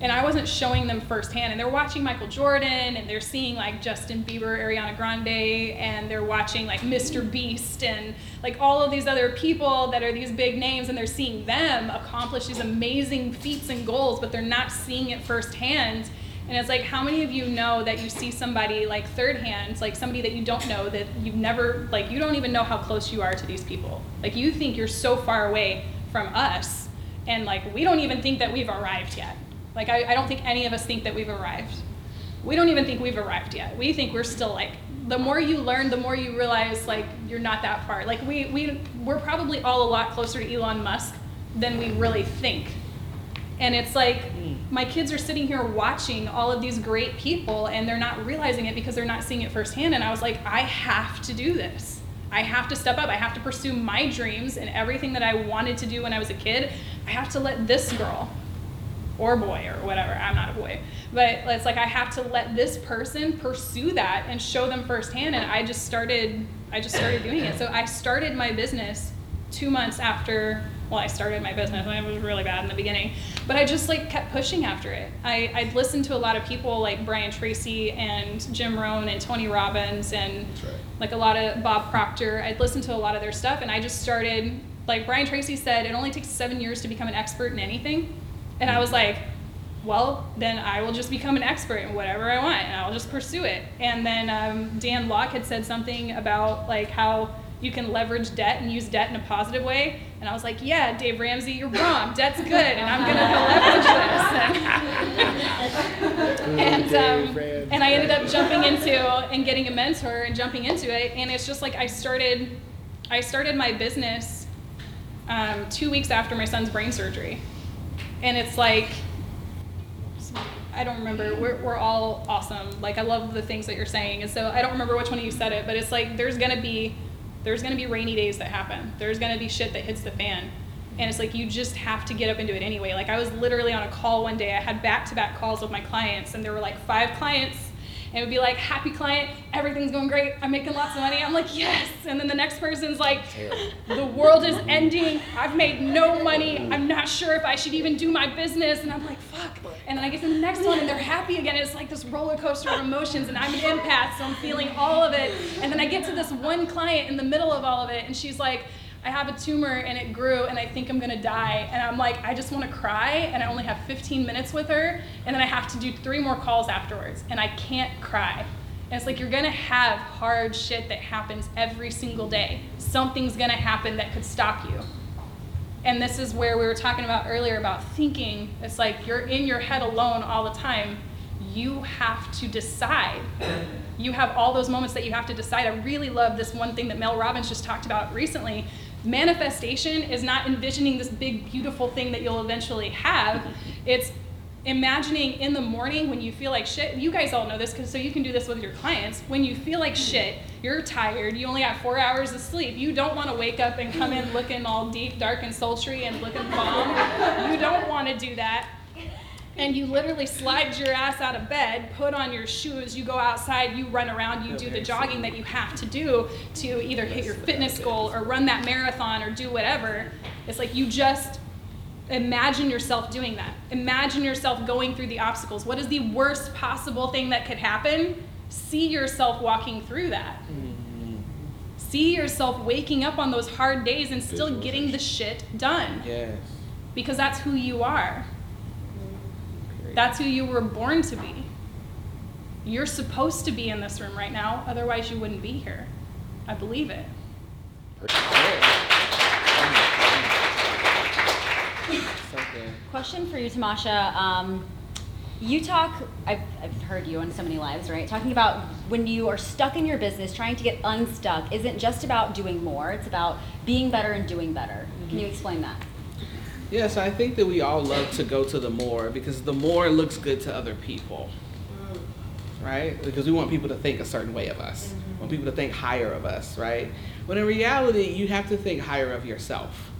and i wasn't showing them firsthand and they're watching michael jordan and they're seeing like justin bieber ariana grande and they're watching like mr beast and like all of these other people that are these big names and they're seeing them accomplish these amazing feats and goals but they're not seeing it firsthand and it's like, how many of you know that you see somebody like third hand, like somebody that you don't know, that you've never, like, you don't even know how close you are to these people? Like, you think you're so far away from us, and like, we don't even think that we've arrived yet. Like, I, I don't think any of us think that we've arrived. We don't even think we've arrived yet. We think we're still like, the more you learn, the more you realize, like, you're not that far. Like, we, we, we're probably all a lot closer to Elon Musk than we really think. And it's like hmm. my kids are sitting here watching all of these great people and they're not realizing it because they're not seeing it firsthand. And I was like, I have to do this. I have to step up. I have to pursue my dreams and everything that I wanted to do when I was a kid. I have to let this girl or boy or whatever, I'm not a boy, but it's like I have to let this person pursue that and show them firsthand. And I just started, I just started doing it. So I started my business two months after well i started my business and it was really bad in the beginning. But i just like kept pushing after it. I, i'd listened to a lot of people like brian tracy and jim rohn and tony robbins and like a lot of bob proctor. I'd listened to a lot of their stuff and i just started like brian tracy said it only takes seven years to become an expert in anything and i was like well, then I will just become an expert in whatever I want and I'll just pursue it. And then um, Dan Lok had said something about like how you can leverage debt and use debt in a positive way. And I was like, yeah, Dave Ramsey, you're wrong. Debt's good and I'm going to leverage this. and, um, and I ended up jumping into and getting a mentor and jumping into it. And it's just like I started, I started my business um, two weeks after my son's brain surgery. And it's like, I don't remember. We're, we're all awesome. Like I love the things that you're saying, and so I don't remember which one of you said it, but it's like there's gonna be there's gonna be rainy days that happen. There's gonna be shit that hits the fan, and it's like you just have to get up and do it anyway. Like I was literally on a call one day. I had back-to-back calls with my clients, and there were like five clients. And it would be like, happy client, everything's going great, I'm making lots of money. I'm like, yes. And then the next person's like, the world is ending, I've made no money, I'm not sure if I should even do my business. And I'm like, fuck. And then I get to the next one and they're happy again. It's like this roller coaster of emotions, and I'm an empath, so I'm feeling all of it. And then I get to this one client in the middle of all of it, and she's like, I have a tumor and it grew and I think I'm gonna die. And I'm like, I just wanna cry and I only have 15 minutes with her and then I have to do three more calls afterwards and I can't cry. And it's like you're gonna have hard shit that happens every single day. Something's gonna happen that could stop you. And this is where we were talking about earlier about thinking. It's like you're in your head alone all the time. You have to decide. You have all those moments that you have to decide. I really love this one thing that Mel Robbins just talked about recently. Manifestation is not envisioning this big, beautiful thing that you'll eventually have. It's imagining in the morning when you feel like shit. You guys all know this because so you can do this with your clients. When you feel like shit you're tired you only got four hours of sleep you don't want to wake up and come in looking all deep dark and sultry and looking bomb. You don't want to do that and you literally slide your ass out of bed put on your shoes you go outside you run around you do the jogging that you have to do to either hit your fitness goal or run that marathon or do whatever it's like you just imagine yourself doing that. Imagine yourself going through the obstacles. What is the worst possible thing that could happen? See yourself walking through that. See yourself waking up on those hard days and still getting the shit done. Yes. Because that's who you are. That's who you were born to be. You're supposed to be in this room right now, otherwise, you wouldn't be here. I believe it. Question for you, Tamasha. Um, you talk, I've, I've heard you on so many lives, right? Talking about when you are stuck in your business, trying to get unstuck isn't just about doing more, it's about being better and doing better. Can you explain that? Yes, I think that we all love to go to the more because the more looks good to other people. Right? Because we want people to think a certain way of us. We want people to think higher of us, right? When in reality, you have to think higher of yourself.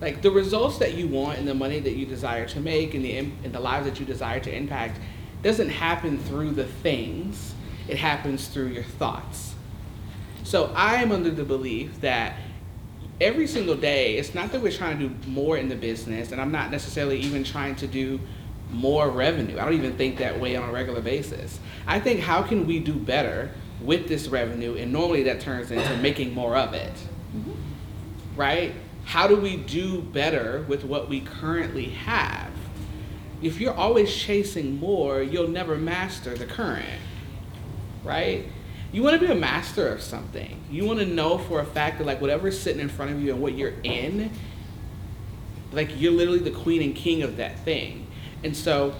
Like the results that you want and the money that you desire to make and the and the lives that you desire to impact doesn't happen through the things. It happens through your thoughts. So I am under the belief that every single day, it's not that we're trying to do more in the business, and I'm not necessarily even trying to do more revenue. I don't even think that way on a regular basis. I think how can we do better with this revenue, and normally that turns into making more of it, mm-hmm. right? How do we do better with what we currently have? If you're always chasing more, you'll never master the current right? You want to be a master of something. You want to know for a fact that like whatever's sitting in front of you and what you're in, like you're literally the queen and king of that thing. And so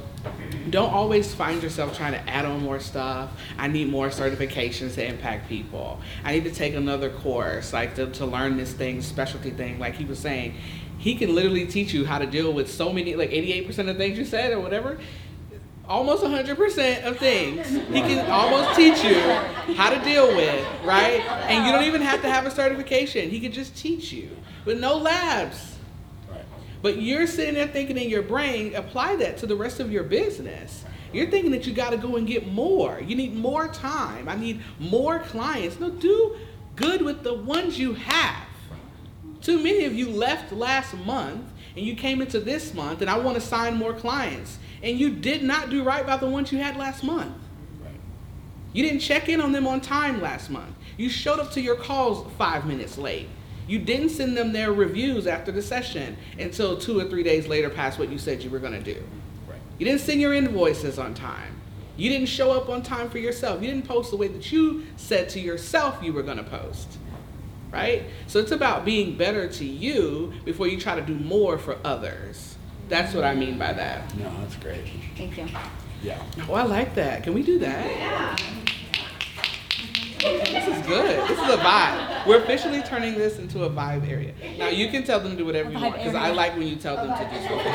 don't always find yourself trying to add on more stuff. I need more certifications to impact people. I need to take another course, like to, to learn this thing, specialty thing. Like he was saying, he can literally teach you how to deal with so many, like 88% of things you said or whatever almost 100% of things. He can almost teach you how to deal with right? And you don't even have to have a certification. He can just teach you with no labs. But you're sitting there thinking in your brain apply that to the rest of your business. You're thinking that you got to go and get more. You need more time. I need more clients. No do good with the ones you have. Too many of you left last month and you came into this month and I want to sign more clients. And you did not do right by the ones you had last month. You didn't check in on them on time last month. You showed up to your calls five minutes late. You didn't send them their reviews after the session until two or three days later past what you said you were going to do. You didn't send your invoices on time. You didn't show up on time for yourself. You didn't post the way that you said to yourself you were going to post right? So it's about being better to you before you try to do more for others. That's what I mean by that. No, that's great. Thank you. Yeah. Oh, I like that. Can we do that? Yeah. This is good. This is a vibe. We're officially turning this into a vibe area. Now you can tell them to do whatever you want because I like when you tell them to do something.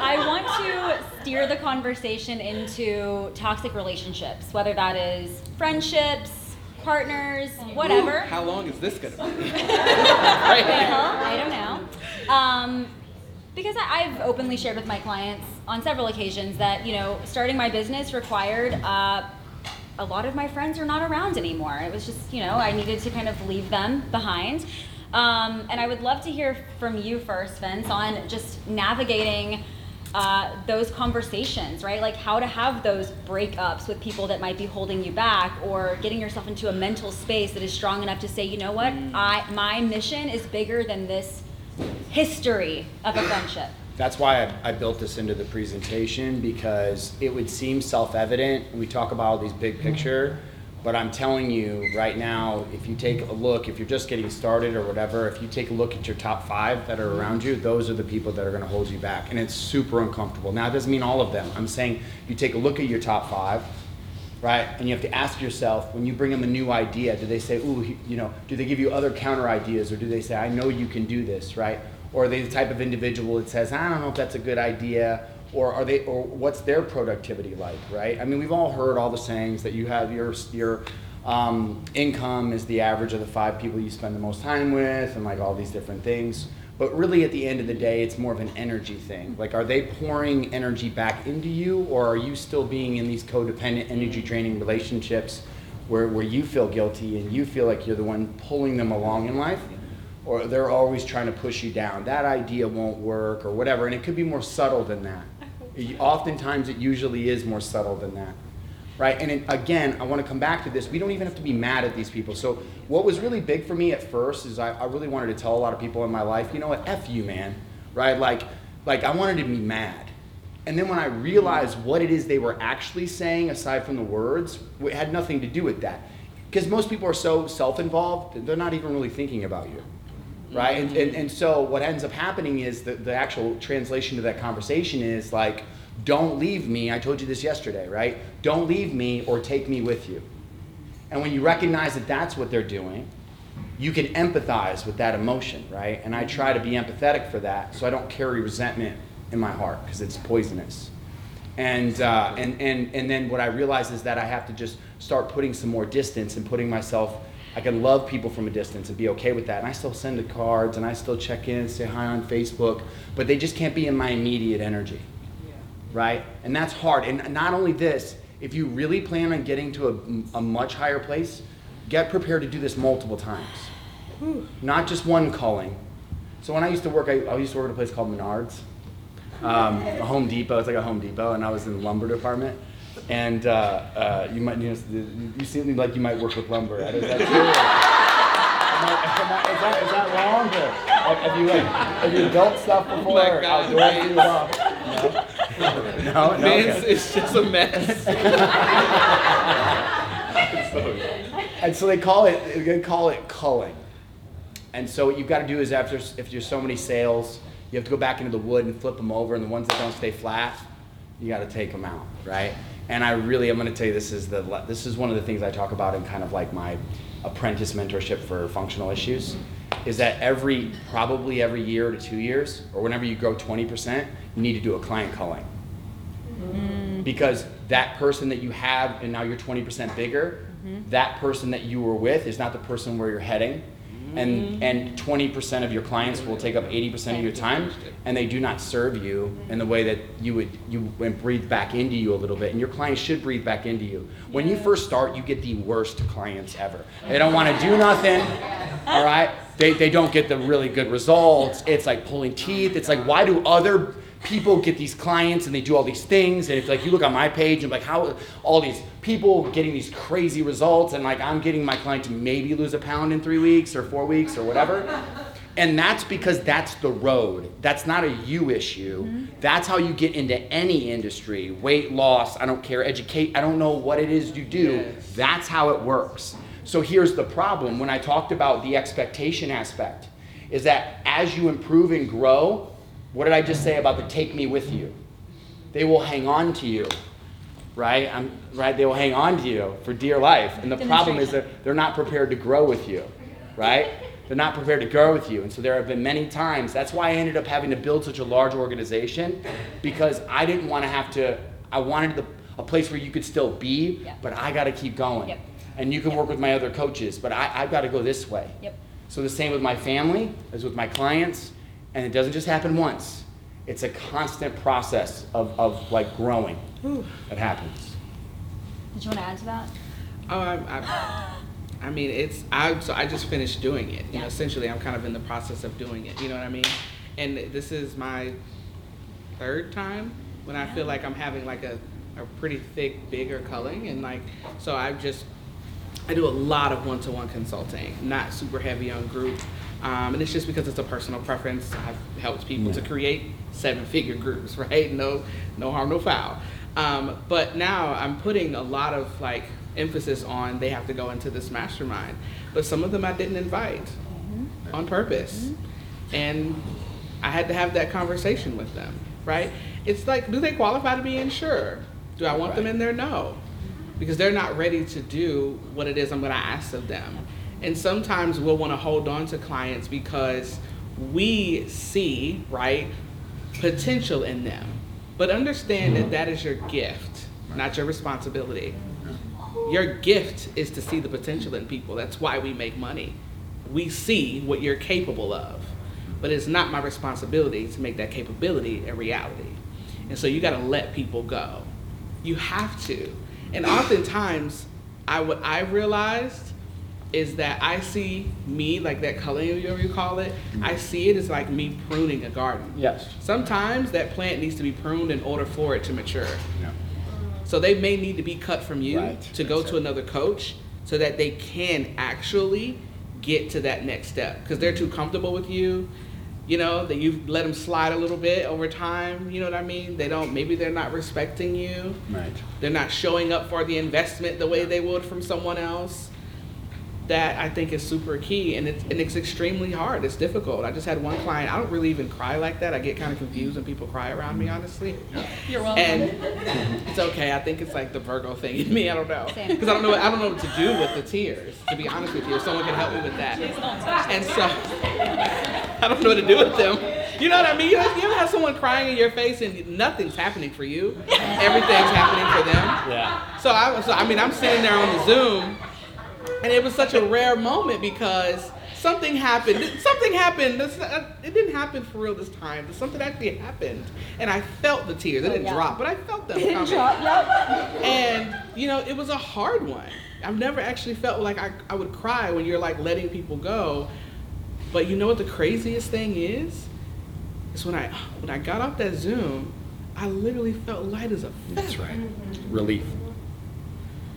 I want to steer the conversation into toxic relationships, whether that is friendships, partners, whatever. How long is this gonna be? Well, I don't know. Um, because I, I've openly shared with my clients on several occasions that you know starting my business required uh, a lot of my friends are not around anymore. It was just you know I needed to kind of leave them behind. Um, and I would love to hear from you first, Vince, on just navigating uh, those conversations, right? Like how to have those breakups with people that might be holding you back, or getting yourself into a mental space that is strong enough to say, you know what, I my mission is bigger than this history of a friendship. That's why I, I built this into the presentation because it would seem self-evident. We talk about all these big picture, but But I'm telling you right now, if you take a look, if you're just getting started or whatever, if you take a look at your top five that are around you, those are the people that are going to hold you back. And it's super uncomfortable. Now, it doesn't mean all of them. I'm saying you take a look at your top five, right? And you have to ask yourself when you bring them a new idea, do they say, ooh, you know, do they give you other counter ideas or do they say, I know you can do this, right? Or are they the type of individual that says, I don't know if that's a good idea? Or are they, or what's their productivity like, right? I mean, we've all heard all the sayings that you have your, your um, income is the average of the five people you spend the most time with and like all these different things. But really, at the end of the day, it's more of an energy thing. Like, are they pouring energy back into you, or are you still being in these codependent energy draining relationships where, where you feel guilty and you feel like you're the one pulling them along in life? Or they're always trying to push you down. That idea won't work, or whatever. And it could be more subtle than that. Oftentimes, it usually is more subtle than that right? And it, again, I want to come back to this. We don't even have to be mad at these people. So what was really big for me at first is I, I really wanted to tell a lot of people in my life, you know what, f you, man, right? Like, like I wanted to be mad. And then when I realized what it is they were actually saying, aside from the words, it had nothing to do with that. Because most people are so self-involved, they're not even really thinking about you right? And, and, and so what ends up happening is the, the actual translation to that conversation is like, don't leave me. I told you this yesterday, right? Don't leave me or take me with you. And when you recognize that that's what they're doing, you can empathize with that emotion, right? And I try to be empathetic for that so I don't carry resentment in my heart because it's poisonous. And, uh, and, and, and then what I realize is that I have to just start putting some more distance and putting myself, I can love people from a distance and be okay with that. And I still send the cards and I still check in and say hi on Facebook, but they just can't be in my immediate energy, right? And that's hard. And not only this, if you really plan on getting to a, a much higher place, get prepared to do this multiple times. Not just one culling. So when I used to work, I, I used to work at a place called Menards um, a Home Depot. It's like a Home Depot, and I was in the lumber department. And uh, uh, you might, you, know, you seem like you might work with lumber. Is that true? Am I- am I- is, that, is that wrong? Or have- have you like, have you built stuff before? my God, outdoorsy Vince. No, no, no. Vince okay. is just a mess. And so they call it they call it culling. And so what you've got to do is after if there's so many sales, you have to go back into the wood and flip them over, and the ones that don't stay flat, you got to take them out, right? And I really, I'm going to tell you, this is the this is one of the things I talk about in kind of like my apprentice mentorship for functional issues, is that every probably every year to two years, or whenever you grow 20%, you need to do a client culling mm-hmm. because that person that you have and now you're 20% bigger mm-hmm. that person that you were with is not the person where you're heading and and 20% of your clients will take up 80% of your time and they do not serve you in the way that you would you breathe back into you a little bit and your clients should breathe back into you. When you first start you get the worst clients ever. They don't want to do nothing all right? They, they don't get the really good results. It's like pulling teeth. It's like why do other people get these clients and they do all these things and if like you look on my page and like how all these people getting these crazy results and like i'm getting my client to maybe lose a pound in three weeks or four weeks or whatever. And that's because that's the road. That's not a you issue. Mm-hmm. That's how you get into any industry weight loss i don't care educate i don't know what it is you do. Yes. that's how it works. So here's the problem. When i talked about the expectation aspect is that as you improve and grow what did I just say about the take me with you? They will hang on to you, right? I'm, right? They will hang on to you for dear life. And the problem is that they're not prepared to grow with you, right? They're not prepared to grow with you. And so there have been many times. That's why I ended up having to build such a large organization because I didn't want to have to, I wanted the, a place where you could still be, Yep. but I got to keep going. Yep. And you can work with my other coaches, but I, I've got to go this way. Yep. So the same with my family as with my clients, and it doesn't just happen once. It's a constant process of, of like growing that happens. Did you want to add to that? Oh, I, I, I mean, it's I. So I just finished doing it. You know, essentially, I'm kind of in the process of doing it. You know what I mean? And this is my third time when I feel like I'm having like a, a pretty thick, bigger culling, and like so I've just I do a lot of one-to-one consulting, not super heavy on group. Um, and it's just because it's a personal preference. I've helped people to create seven-figure groups, right? No, no harm, no foul. Um, but now I'm putting a lot of like emphasis on they have to go into this mastermind. But some of them I didn't invite on purpose. And I had to have that conversation with them, right? It's like, do they qualify to be insured? Do I want them in there? No. Because they're not ready to do what it is I'm going to ask of them. And sometimes we'll want to hold on to clients because we see, right, potential in them. But understand that mm-hmm. that is your gift, not your responsibility. Your gift is to see the potential in people. That's why we make money. We see what you're capable of. But it's not my responsibility to make that capability a reality. And so you got to let people go. You have to. And oftentimes, I what I realized is that I see me like that culling, whatever you call it. Mm-hmm. I see it as like me pruning a garden. Yes. Sometimes that plant needs to be pruned in order for it to mature. Yeah. So they may need to be cut from you Right. to go That's to it. another coach so that they can actually get to that next step because they're too comfortable with you. You know, that you've let them slide a little bit over time. You know what I mean? They don't, maybe they're not respecting you. Right. They're not showing up for the investment the way they would from someone else. That I think is super key, and it's, and it's extremely hard. It's difficult. I just had one client. I don't really even cry like that. I get kind of confused when people cry around me, honestly. You're welcome. And it's okay. I think it's like the Virgo thing in me. I don't know because I don't know. I don't know what to do with the tears. To be honest with you, if someone can help me with that. And so I don't know what to do with them. You know what I mean? You ever, have someone crying in your face and nothing's happening for you? Everything's happening for them. Yeah. So I. So, I mean, I'm sitting there on the Zoom, and it was such a rare moment because something happened. Something happened. This, uh, it didn't happen for real this time. But something actually happened, and I felt the tears. They didn't yeah. drop, but I felt them Didn't drop, yep. And you know, it was a hard one. I've never actually felt like I, I would cry when you're like letting people go. But you know what the craziest thing is? Is when I when I got off that Zoom, I literally felt light as a feather. That's right. Relief.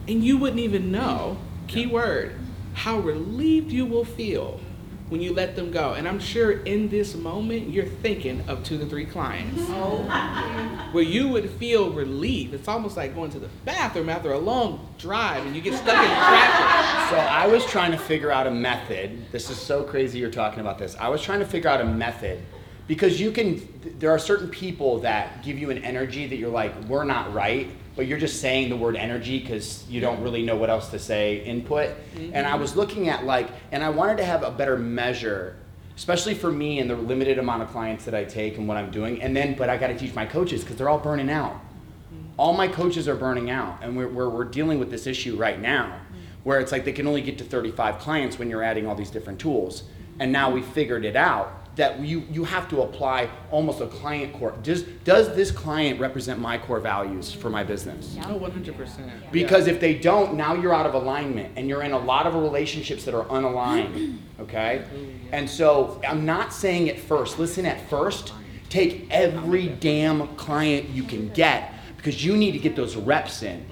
And you wouldn't even know, key word, how relieved you will feel when you let them go. And I'm sure in this moment, you're thinking of two to three clients oh, where you would feel relief. It's almost like going to the bathroom after a long drive and you get stuck in traffic. So I was trying to figure out a method. This is so crazy you're talking about this. I was trying to figure out a method because you can there are certain people that give you an energy that you're like we're not right, but you're just saying the word energy cuz you don't really know what else to say input. Mm-hmm. And I was looking at like and I wanted to have a better measure especially for me and the limited amount of clients that I take and what I'm doing. And then but I got to teach my coaches cuz they're all burning out. Mm-hmm. All my coaches are burning out and we're, we're, we're dealing with this issue right now mm-hmm. where it's like they can only get to 35 clients when you're adding all these different tools. And now we figured it out that you, you have to apply almost a client core does, does this client represent my core values for my business Oh, 100%. because if they don't, now you're out of alignment and you're in a lot of relationships that are unaligned. Okay? And so I'm not saying at first, listen at first, take every damn client you can get because you need to get those reps in.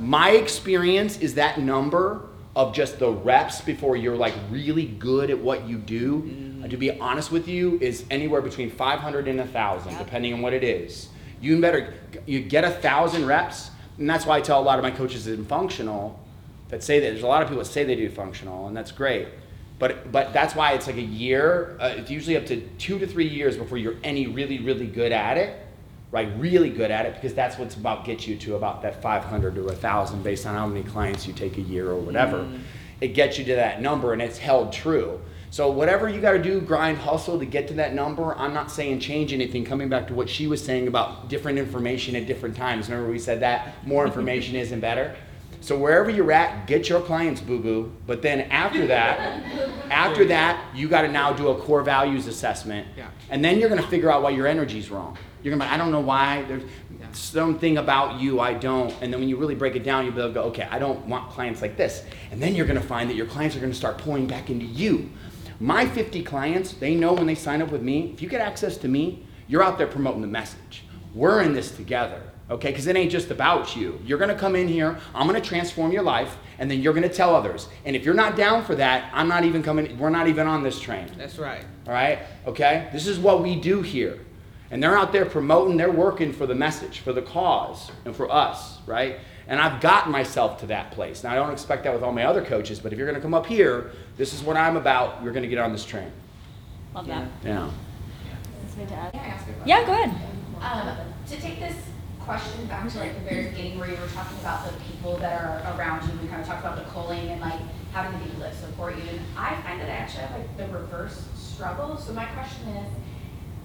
My experience is that number of just the reps before you're like really good at what you do, uh, to be honest with you, is anywhere between 500 and 1,000, depending on what it is. You better you get a thousand reps, and that's why I tell a lot of my coaches in functional that say that there's a lot of people that say they do functional, and that's great. But but that's why it's like a year. Uh, it's usually up to two to three years before you're any really really good at it, right? Really good at it because that's what's about get you to about that 500 to 1,000 based on how many clients you take a year or whatever. Mm. It gets you to that number, and it's held true. So whatever you got to do, grind, hustle to get to that number. I'm not saying change anything. Coming back to what she was saying about different information at different times. Remember we said that more information isn't better. So wherever you're at, get your clients, boo boo. But then after that, after that, you got to now do a core values assessment, Yeah. and then you're going to figure out why your energy's wrong. You're to, be, I don't know why. There's something about you I don't. And then when you really break it down, you'll be able to go, okay, I don't want clients like this. And then you're to find that your clients are to start pulling back into you. My 50 clients, they know when they sign up with me, if you get access to me, you're out there promoting the message. We're in this together, okay? Because it ain't just about you. You're gonna come in here, I'm gonna transform your life, and then you're gonna tell others. And if you're not down for that, I'm not even coming, we're not even on this train, That's right. all right? Okay? This is what we do here. And they're out there promoting, they're working for the message, for the cause, and for us, right? And I've gotten myself to that place. Now, I don't expect that with all my other coaches, but if you're going to come up here, this is what I'm about. You're going to get on this train. Love that. Yeah. Can I ask a question? Yeah, go ahead. Um, to take this question back to like the very beginning where you were talking about the people that are around you, we kind of talked about the culling and like having the people that support you. And I find that I actually have like the reverse struggle. So my question is,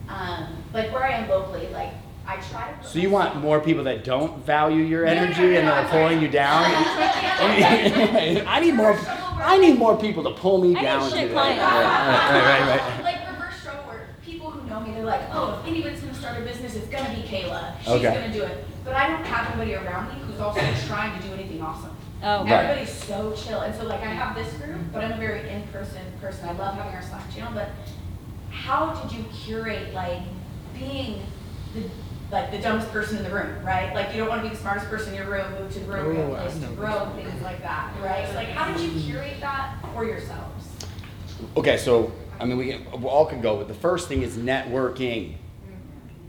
um, like where I am locally, like I try to. So you want more people that don't value your No, no, no, energy no, and no, are I'm sorry. pulling you down? I I need more. I need more people to pull me I need down. shit to clients. Right, right, right, right. Like reverse struggle where people who know me, they're like, oh, if anybody's gonna start a business, it's gonna be Kayla. She's Okay. gonna do it. But I don't have anybody around me who's also trying to do anything awesome. Oh, Right. Everybody's so chill. And so like I have this group, but I'm a very in-person person. I love having our Slack channel, but how did you curate like being the like the dumbest person in the room, right? Like you don't want to be the smartest person in your room, move to the room, Oh, get a place I to know. grow, things like that, right? So like how did you curate that for yourselves? Okay, so I mean, we, can, we all can go, but the first thing is networking.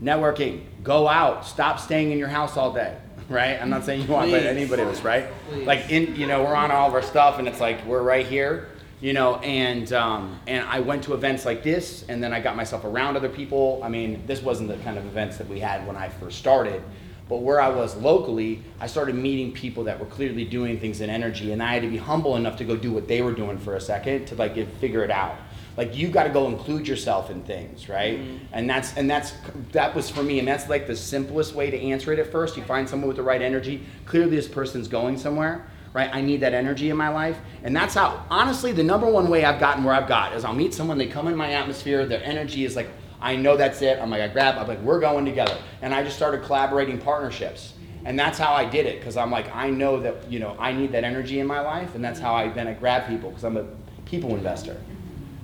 Networking. Go out. Stop staying in your house all day. Right? I'm not saying you want, but Please. anybody of us, right? Please. Like in, you know, we're on all of our stuff, and it's like we're right here, you know. And um, and I went to events like this, and then I got myself around other people. I mean, this wasn't the kind of events that we had when I first started. But where I was locally, I started meeting people that were clearly doing things in energy, and I had to be humble enough to go do what they were doing for a second to like get, figure it out. Like you got to go include yourself in things, right? And that's and that's that was for me, and that's like the simplest way to answer it at first. You find someone with the right energy. Clearly, this person's going somewhere, right? I need that energy in my life, and that's how. Honestly, the number one way I've gotten where I've got is I'll meet someone, they come in my atmosphere, their energy is like I know that's it. I'm like, I grab, I'm like, we're going together. And I just started collaborating partnerships. And that's how I did it. Cause I'm like, I know that, you know, I need that energy in my life. And that's how I, then I grab people cause I'm a people investor.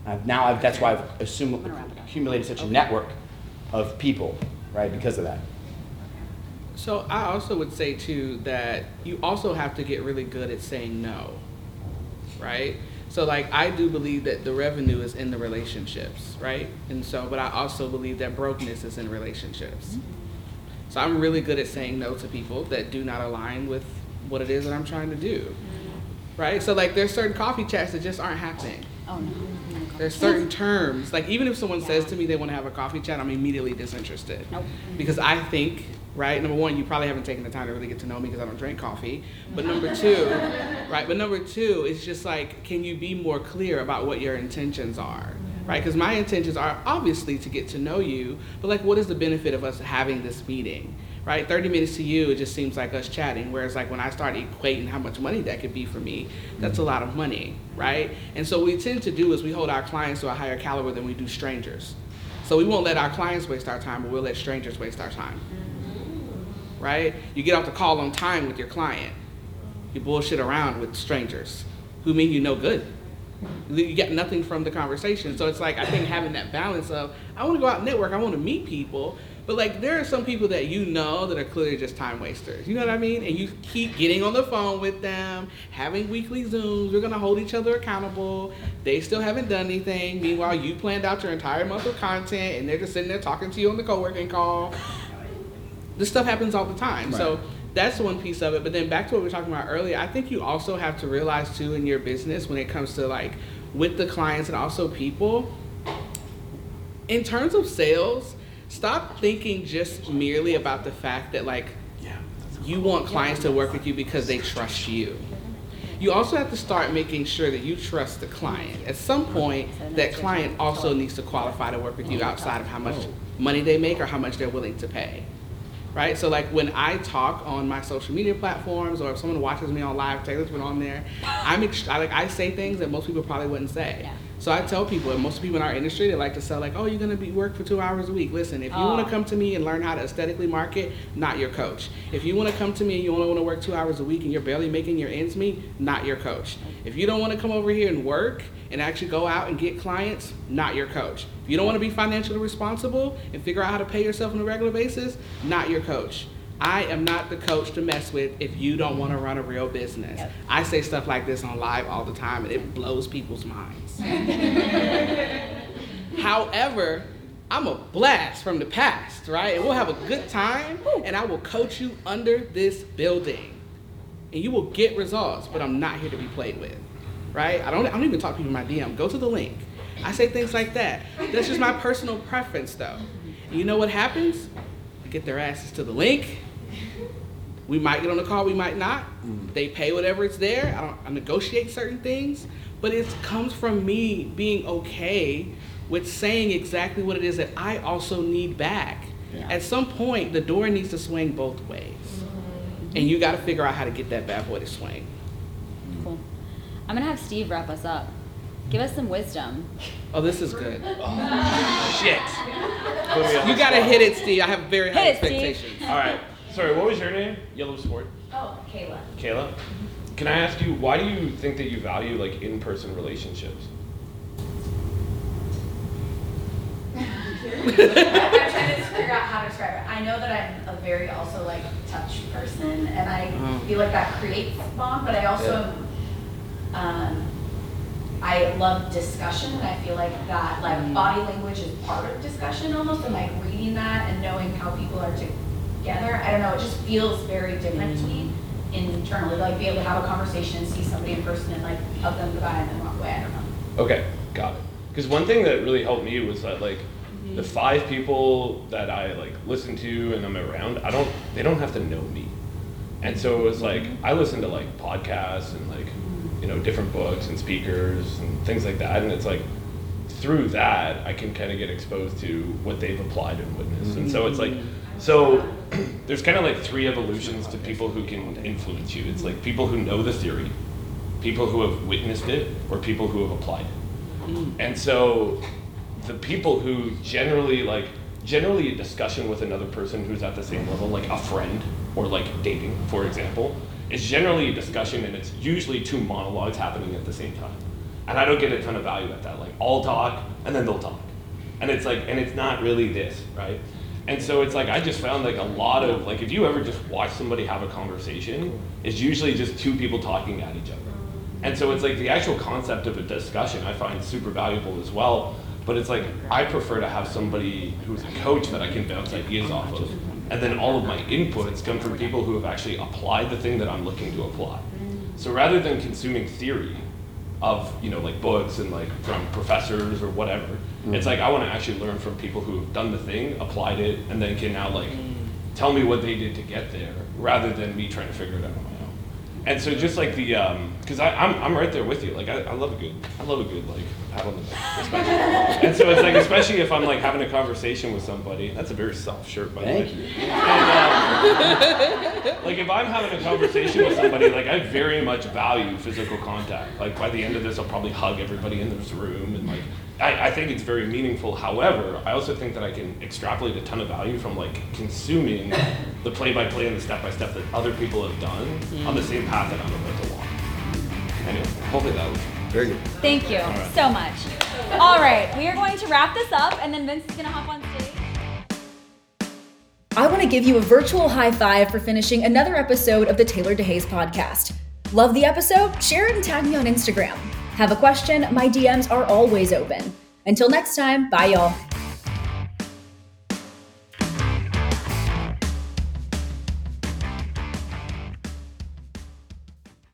I've, now I've, that's why I've assumed, accumulated such a network of people, right? Because of that. So I also would say too that you also have to get really good at saying no, right? So like I do believe that the revenue is in the relationships, right? And so, but I also believe that brokenness is in relationships. So I'm really good at saying no to people that do not align with what it is that I'm trying to do, right? So like there's certain coffee chats that just aren't happening. Oh no. There's certain terms, like even if someone says to me they want to have a coffee chat, I'm immediately disinterested. Nope. Because I think, right, number one, you probably haven't taken the time to really get to know me because I don't drink coffee. But number two, right, but number two, it's just like, can you be more clear about what your intentions are? Right, because my intentions are obviously to get to know you, but like, what is the benefit of us having this meeting? Right, 30 minutes to you, it just seems like us chatting. Whereas, like, when I start equating how much money that could be for me, that's a lot of money, right? And so, we tend to do is we hold our clients to a higher caliber than we do strangers. So, we won't let our clients waste our time, but we'll let strangers waste our time, right? You get off the call on time with your client, you bullshit around with strangers who mean you no good. You get nothing from the conversation. So it's like I think having that balance of I want to go out and network, I want to meet people, but like there are some people that you know that are clearly just time wasters. You know what I mean? And you keep getting on the phone with them, having weekly Zooms. We're gonna hold each other accountable. They still haven't done anything. Meanwhile, you planned out your entire month of content, and they're just sitting there talking to you on the co-working call. This stuff happens all the time. So that's one piece of it. But then back to what we were talking about earlier, I think you also have to realize too in your business when it comes to like with the clients and also people, in terms of sales, stop thinking just merely about the fact that like you want clients to work with you because they trust you. You also have to start making sure that you trust the client. At some point, that client also needs to qualify to work with you outside of how much money they make or how much they're willing to pay. Right? So like when I talk on my social media platforms or if someone watches me on live, Taylor's been on there, I'm ext- I, like I say things that most people probably wouldn't say. Yeah. So I tell people, and most people in our industry, they like to sell like, oh, you're gonna be work for two hours a week. Listen, if you want Oh. to come to me and learn how to aesthetically market, not your coach. If you want to come to me and you only want to work two hours a week and you're barely making your ends meet, not your coach. If you don't want to come over here and work and actually go out and get clients, not your coach. If you don't want to be financially responsible and figure out how to pay yourself on a regular basis, not your coach. I am not the coach to mess with if you don't want to run a real business. Yep. I say stuff like this on live all the time and it blows people's minds. However, I'm a blast from the past, right? And we'll have a good time, and I will coach you under this building. And you will get results, but I'm not here to be played with, right? I don't, I don't even talk to people in my DM. Go to the link. I say things like that. That's just my personal preference, though. And you know what happens? I get their asses to the link. We might get on the call, we might not. Mm. They pay whatever it's there. I, don't, I negotiate certain things, but it comes from me being okay with saying exactly what it is that I also need back. Yeah. At some point, the door needs to swing both ways. Mm-hmm. And you got to figure out how to get that bad boy to swing. Mm. Cool. I'm gonna have Steve wrap us up. Give us some wisdom. Oh, this is good. Oh. Shit. Put me on You got to hit it, Steve. I have very high Hit it, Steve. expectations. All right. Sorry, what was your name? Yellow Sport. Oh, Kayla. Kayla. Mm-hmm. Can I ask you why do you think that you value like in-person relationships? I'm trying to figure out how to describe it. I know that I'm a very also like touch person, and I Oh. feel like that creates bond. But I also, um, I love discussion, and I feel like that like mm-hmm. body language is part of discussion almost, and like reading that and knowing how people are together. I don't know. It just feels very different to me internally. Like be able to have a conversation and see somebody in person and like hug them goodbye and then walk away. I don't know. Okay, got it. Because one thing that really helped me was that like the mm-hmm. five people that I like listen to and I'm around, I don't they don't have to know me. And so it was like mm-hmm. I listen to like podcasts and like mm-hmm. you know different books and speakers and things like that and it's like through that I can kind of get exposed to what they've applied and witnessed. And so it's like mm-hmm. so there's kind of like three evolutions to people who can influence you. It's like people who know the theory, people who have witnessed it, or people who have applied it. Mm. And so the people who generally like generally a discussion with another person who's at the same level, like a friend or like dating, for example, is generally a discussion and it's usually two monologues happening at the same time. And I don't get a ton of value at that. Like I'll talk and then they'll talk. And it's like and it's not really this, right? And so it's like I just found like a lot of like if you ever just watch somebody have a conversation, it's usually just two people talking at each other. And so it's like the actual concept of a discussion I find super valuable as well. But it's like I prefer to have somebody who's a coach that I can bounce ideas off of. And then all of my inputs come from people who have actually applied the thing that I'm looking to apply. So rather than consuming theory of, you know, like books and like from professors or whatever, it's mm-hmm. like I want to actually learn from people who have done the thing, applied it, and then can now like mm. tell me what they did to get there rather than me trying to figure it out on my own. And so just like the, um, because I I'm, I'm right there with you. Like I, I love a good, I love a good like pat on the back, especially. and so it's like, especially if I'm like having a conversation with somebody. That's a very soft shirt, by the way. Thank you. And, uh, like if I'm having a conversation with somebody, like I very much value physical contact. Like by the end of this, I'll probably hug everybody in this room, and like I, I think it's very meaningful. However, I also think that I can extrapolate a ton of value from like consuming the play-by-play and the step-by-step that other people have done on the same path that I'm about to walk. Anyway, hopefully that was. Very good. Thank you right. so much. All right, we are going to wrap this up, and then Vince is gonna hop on stage. I want to give you a virtual high five for finishing another episode of the Taylor DeHaze podcast. Love the episode? Share it and tag me on Instagram. Have a question? My DMs are always open. Until next time, bye y'all.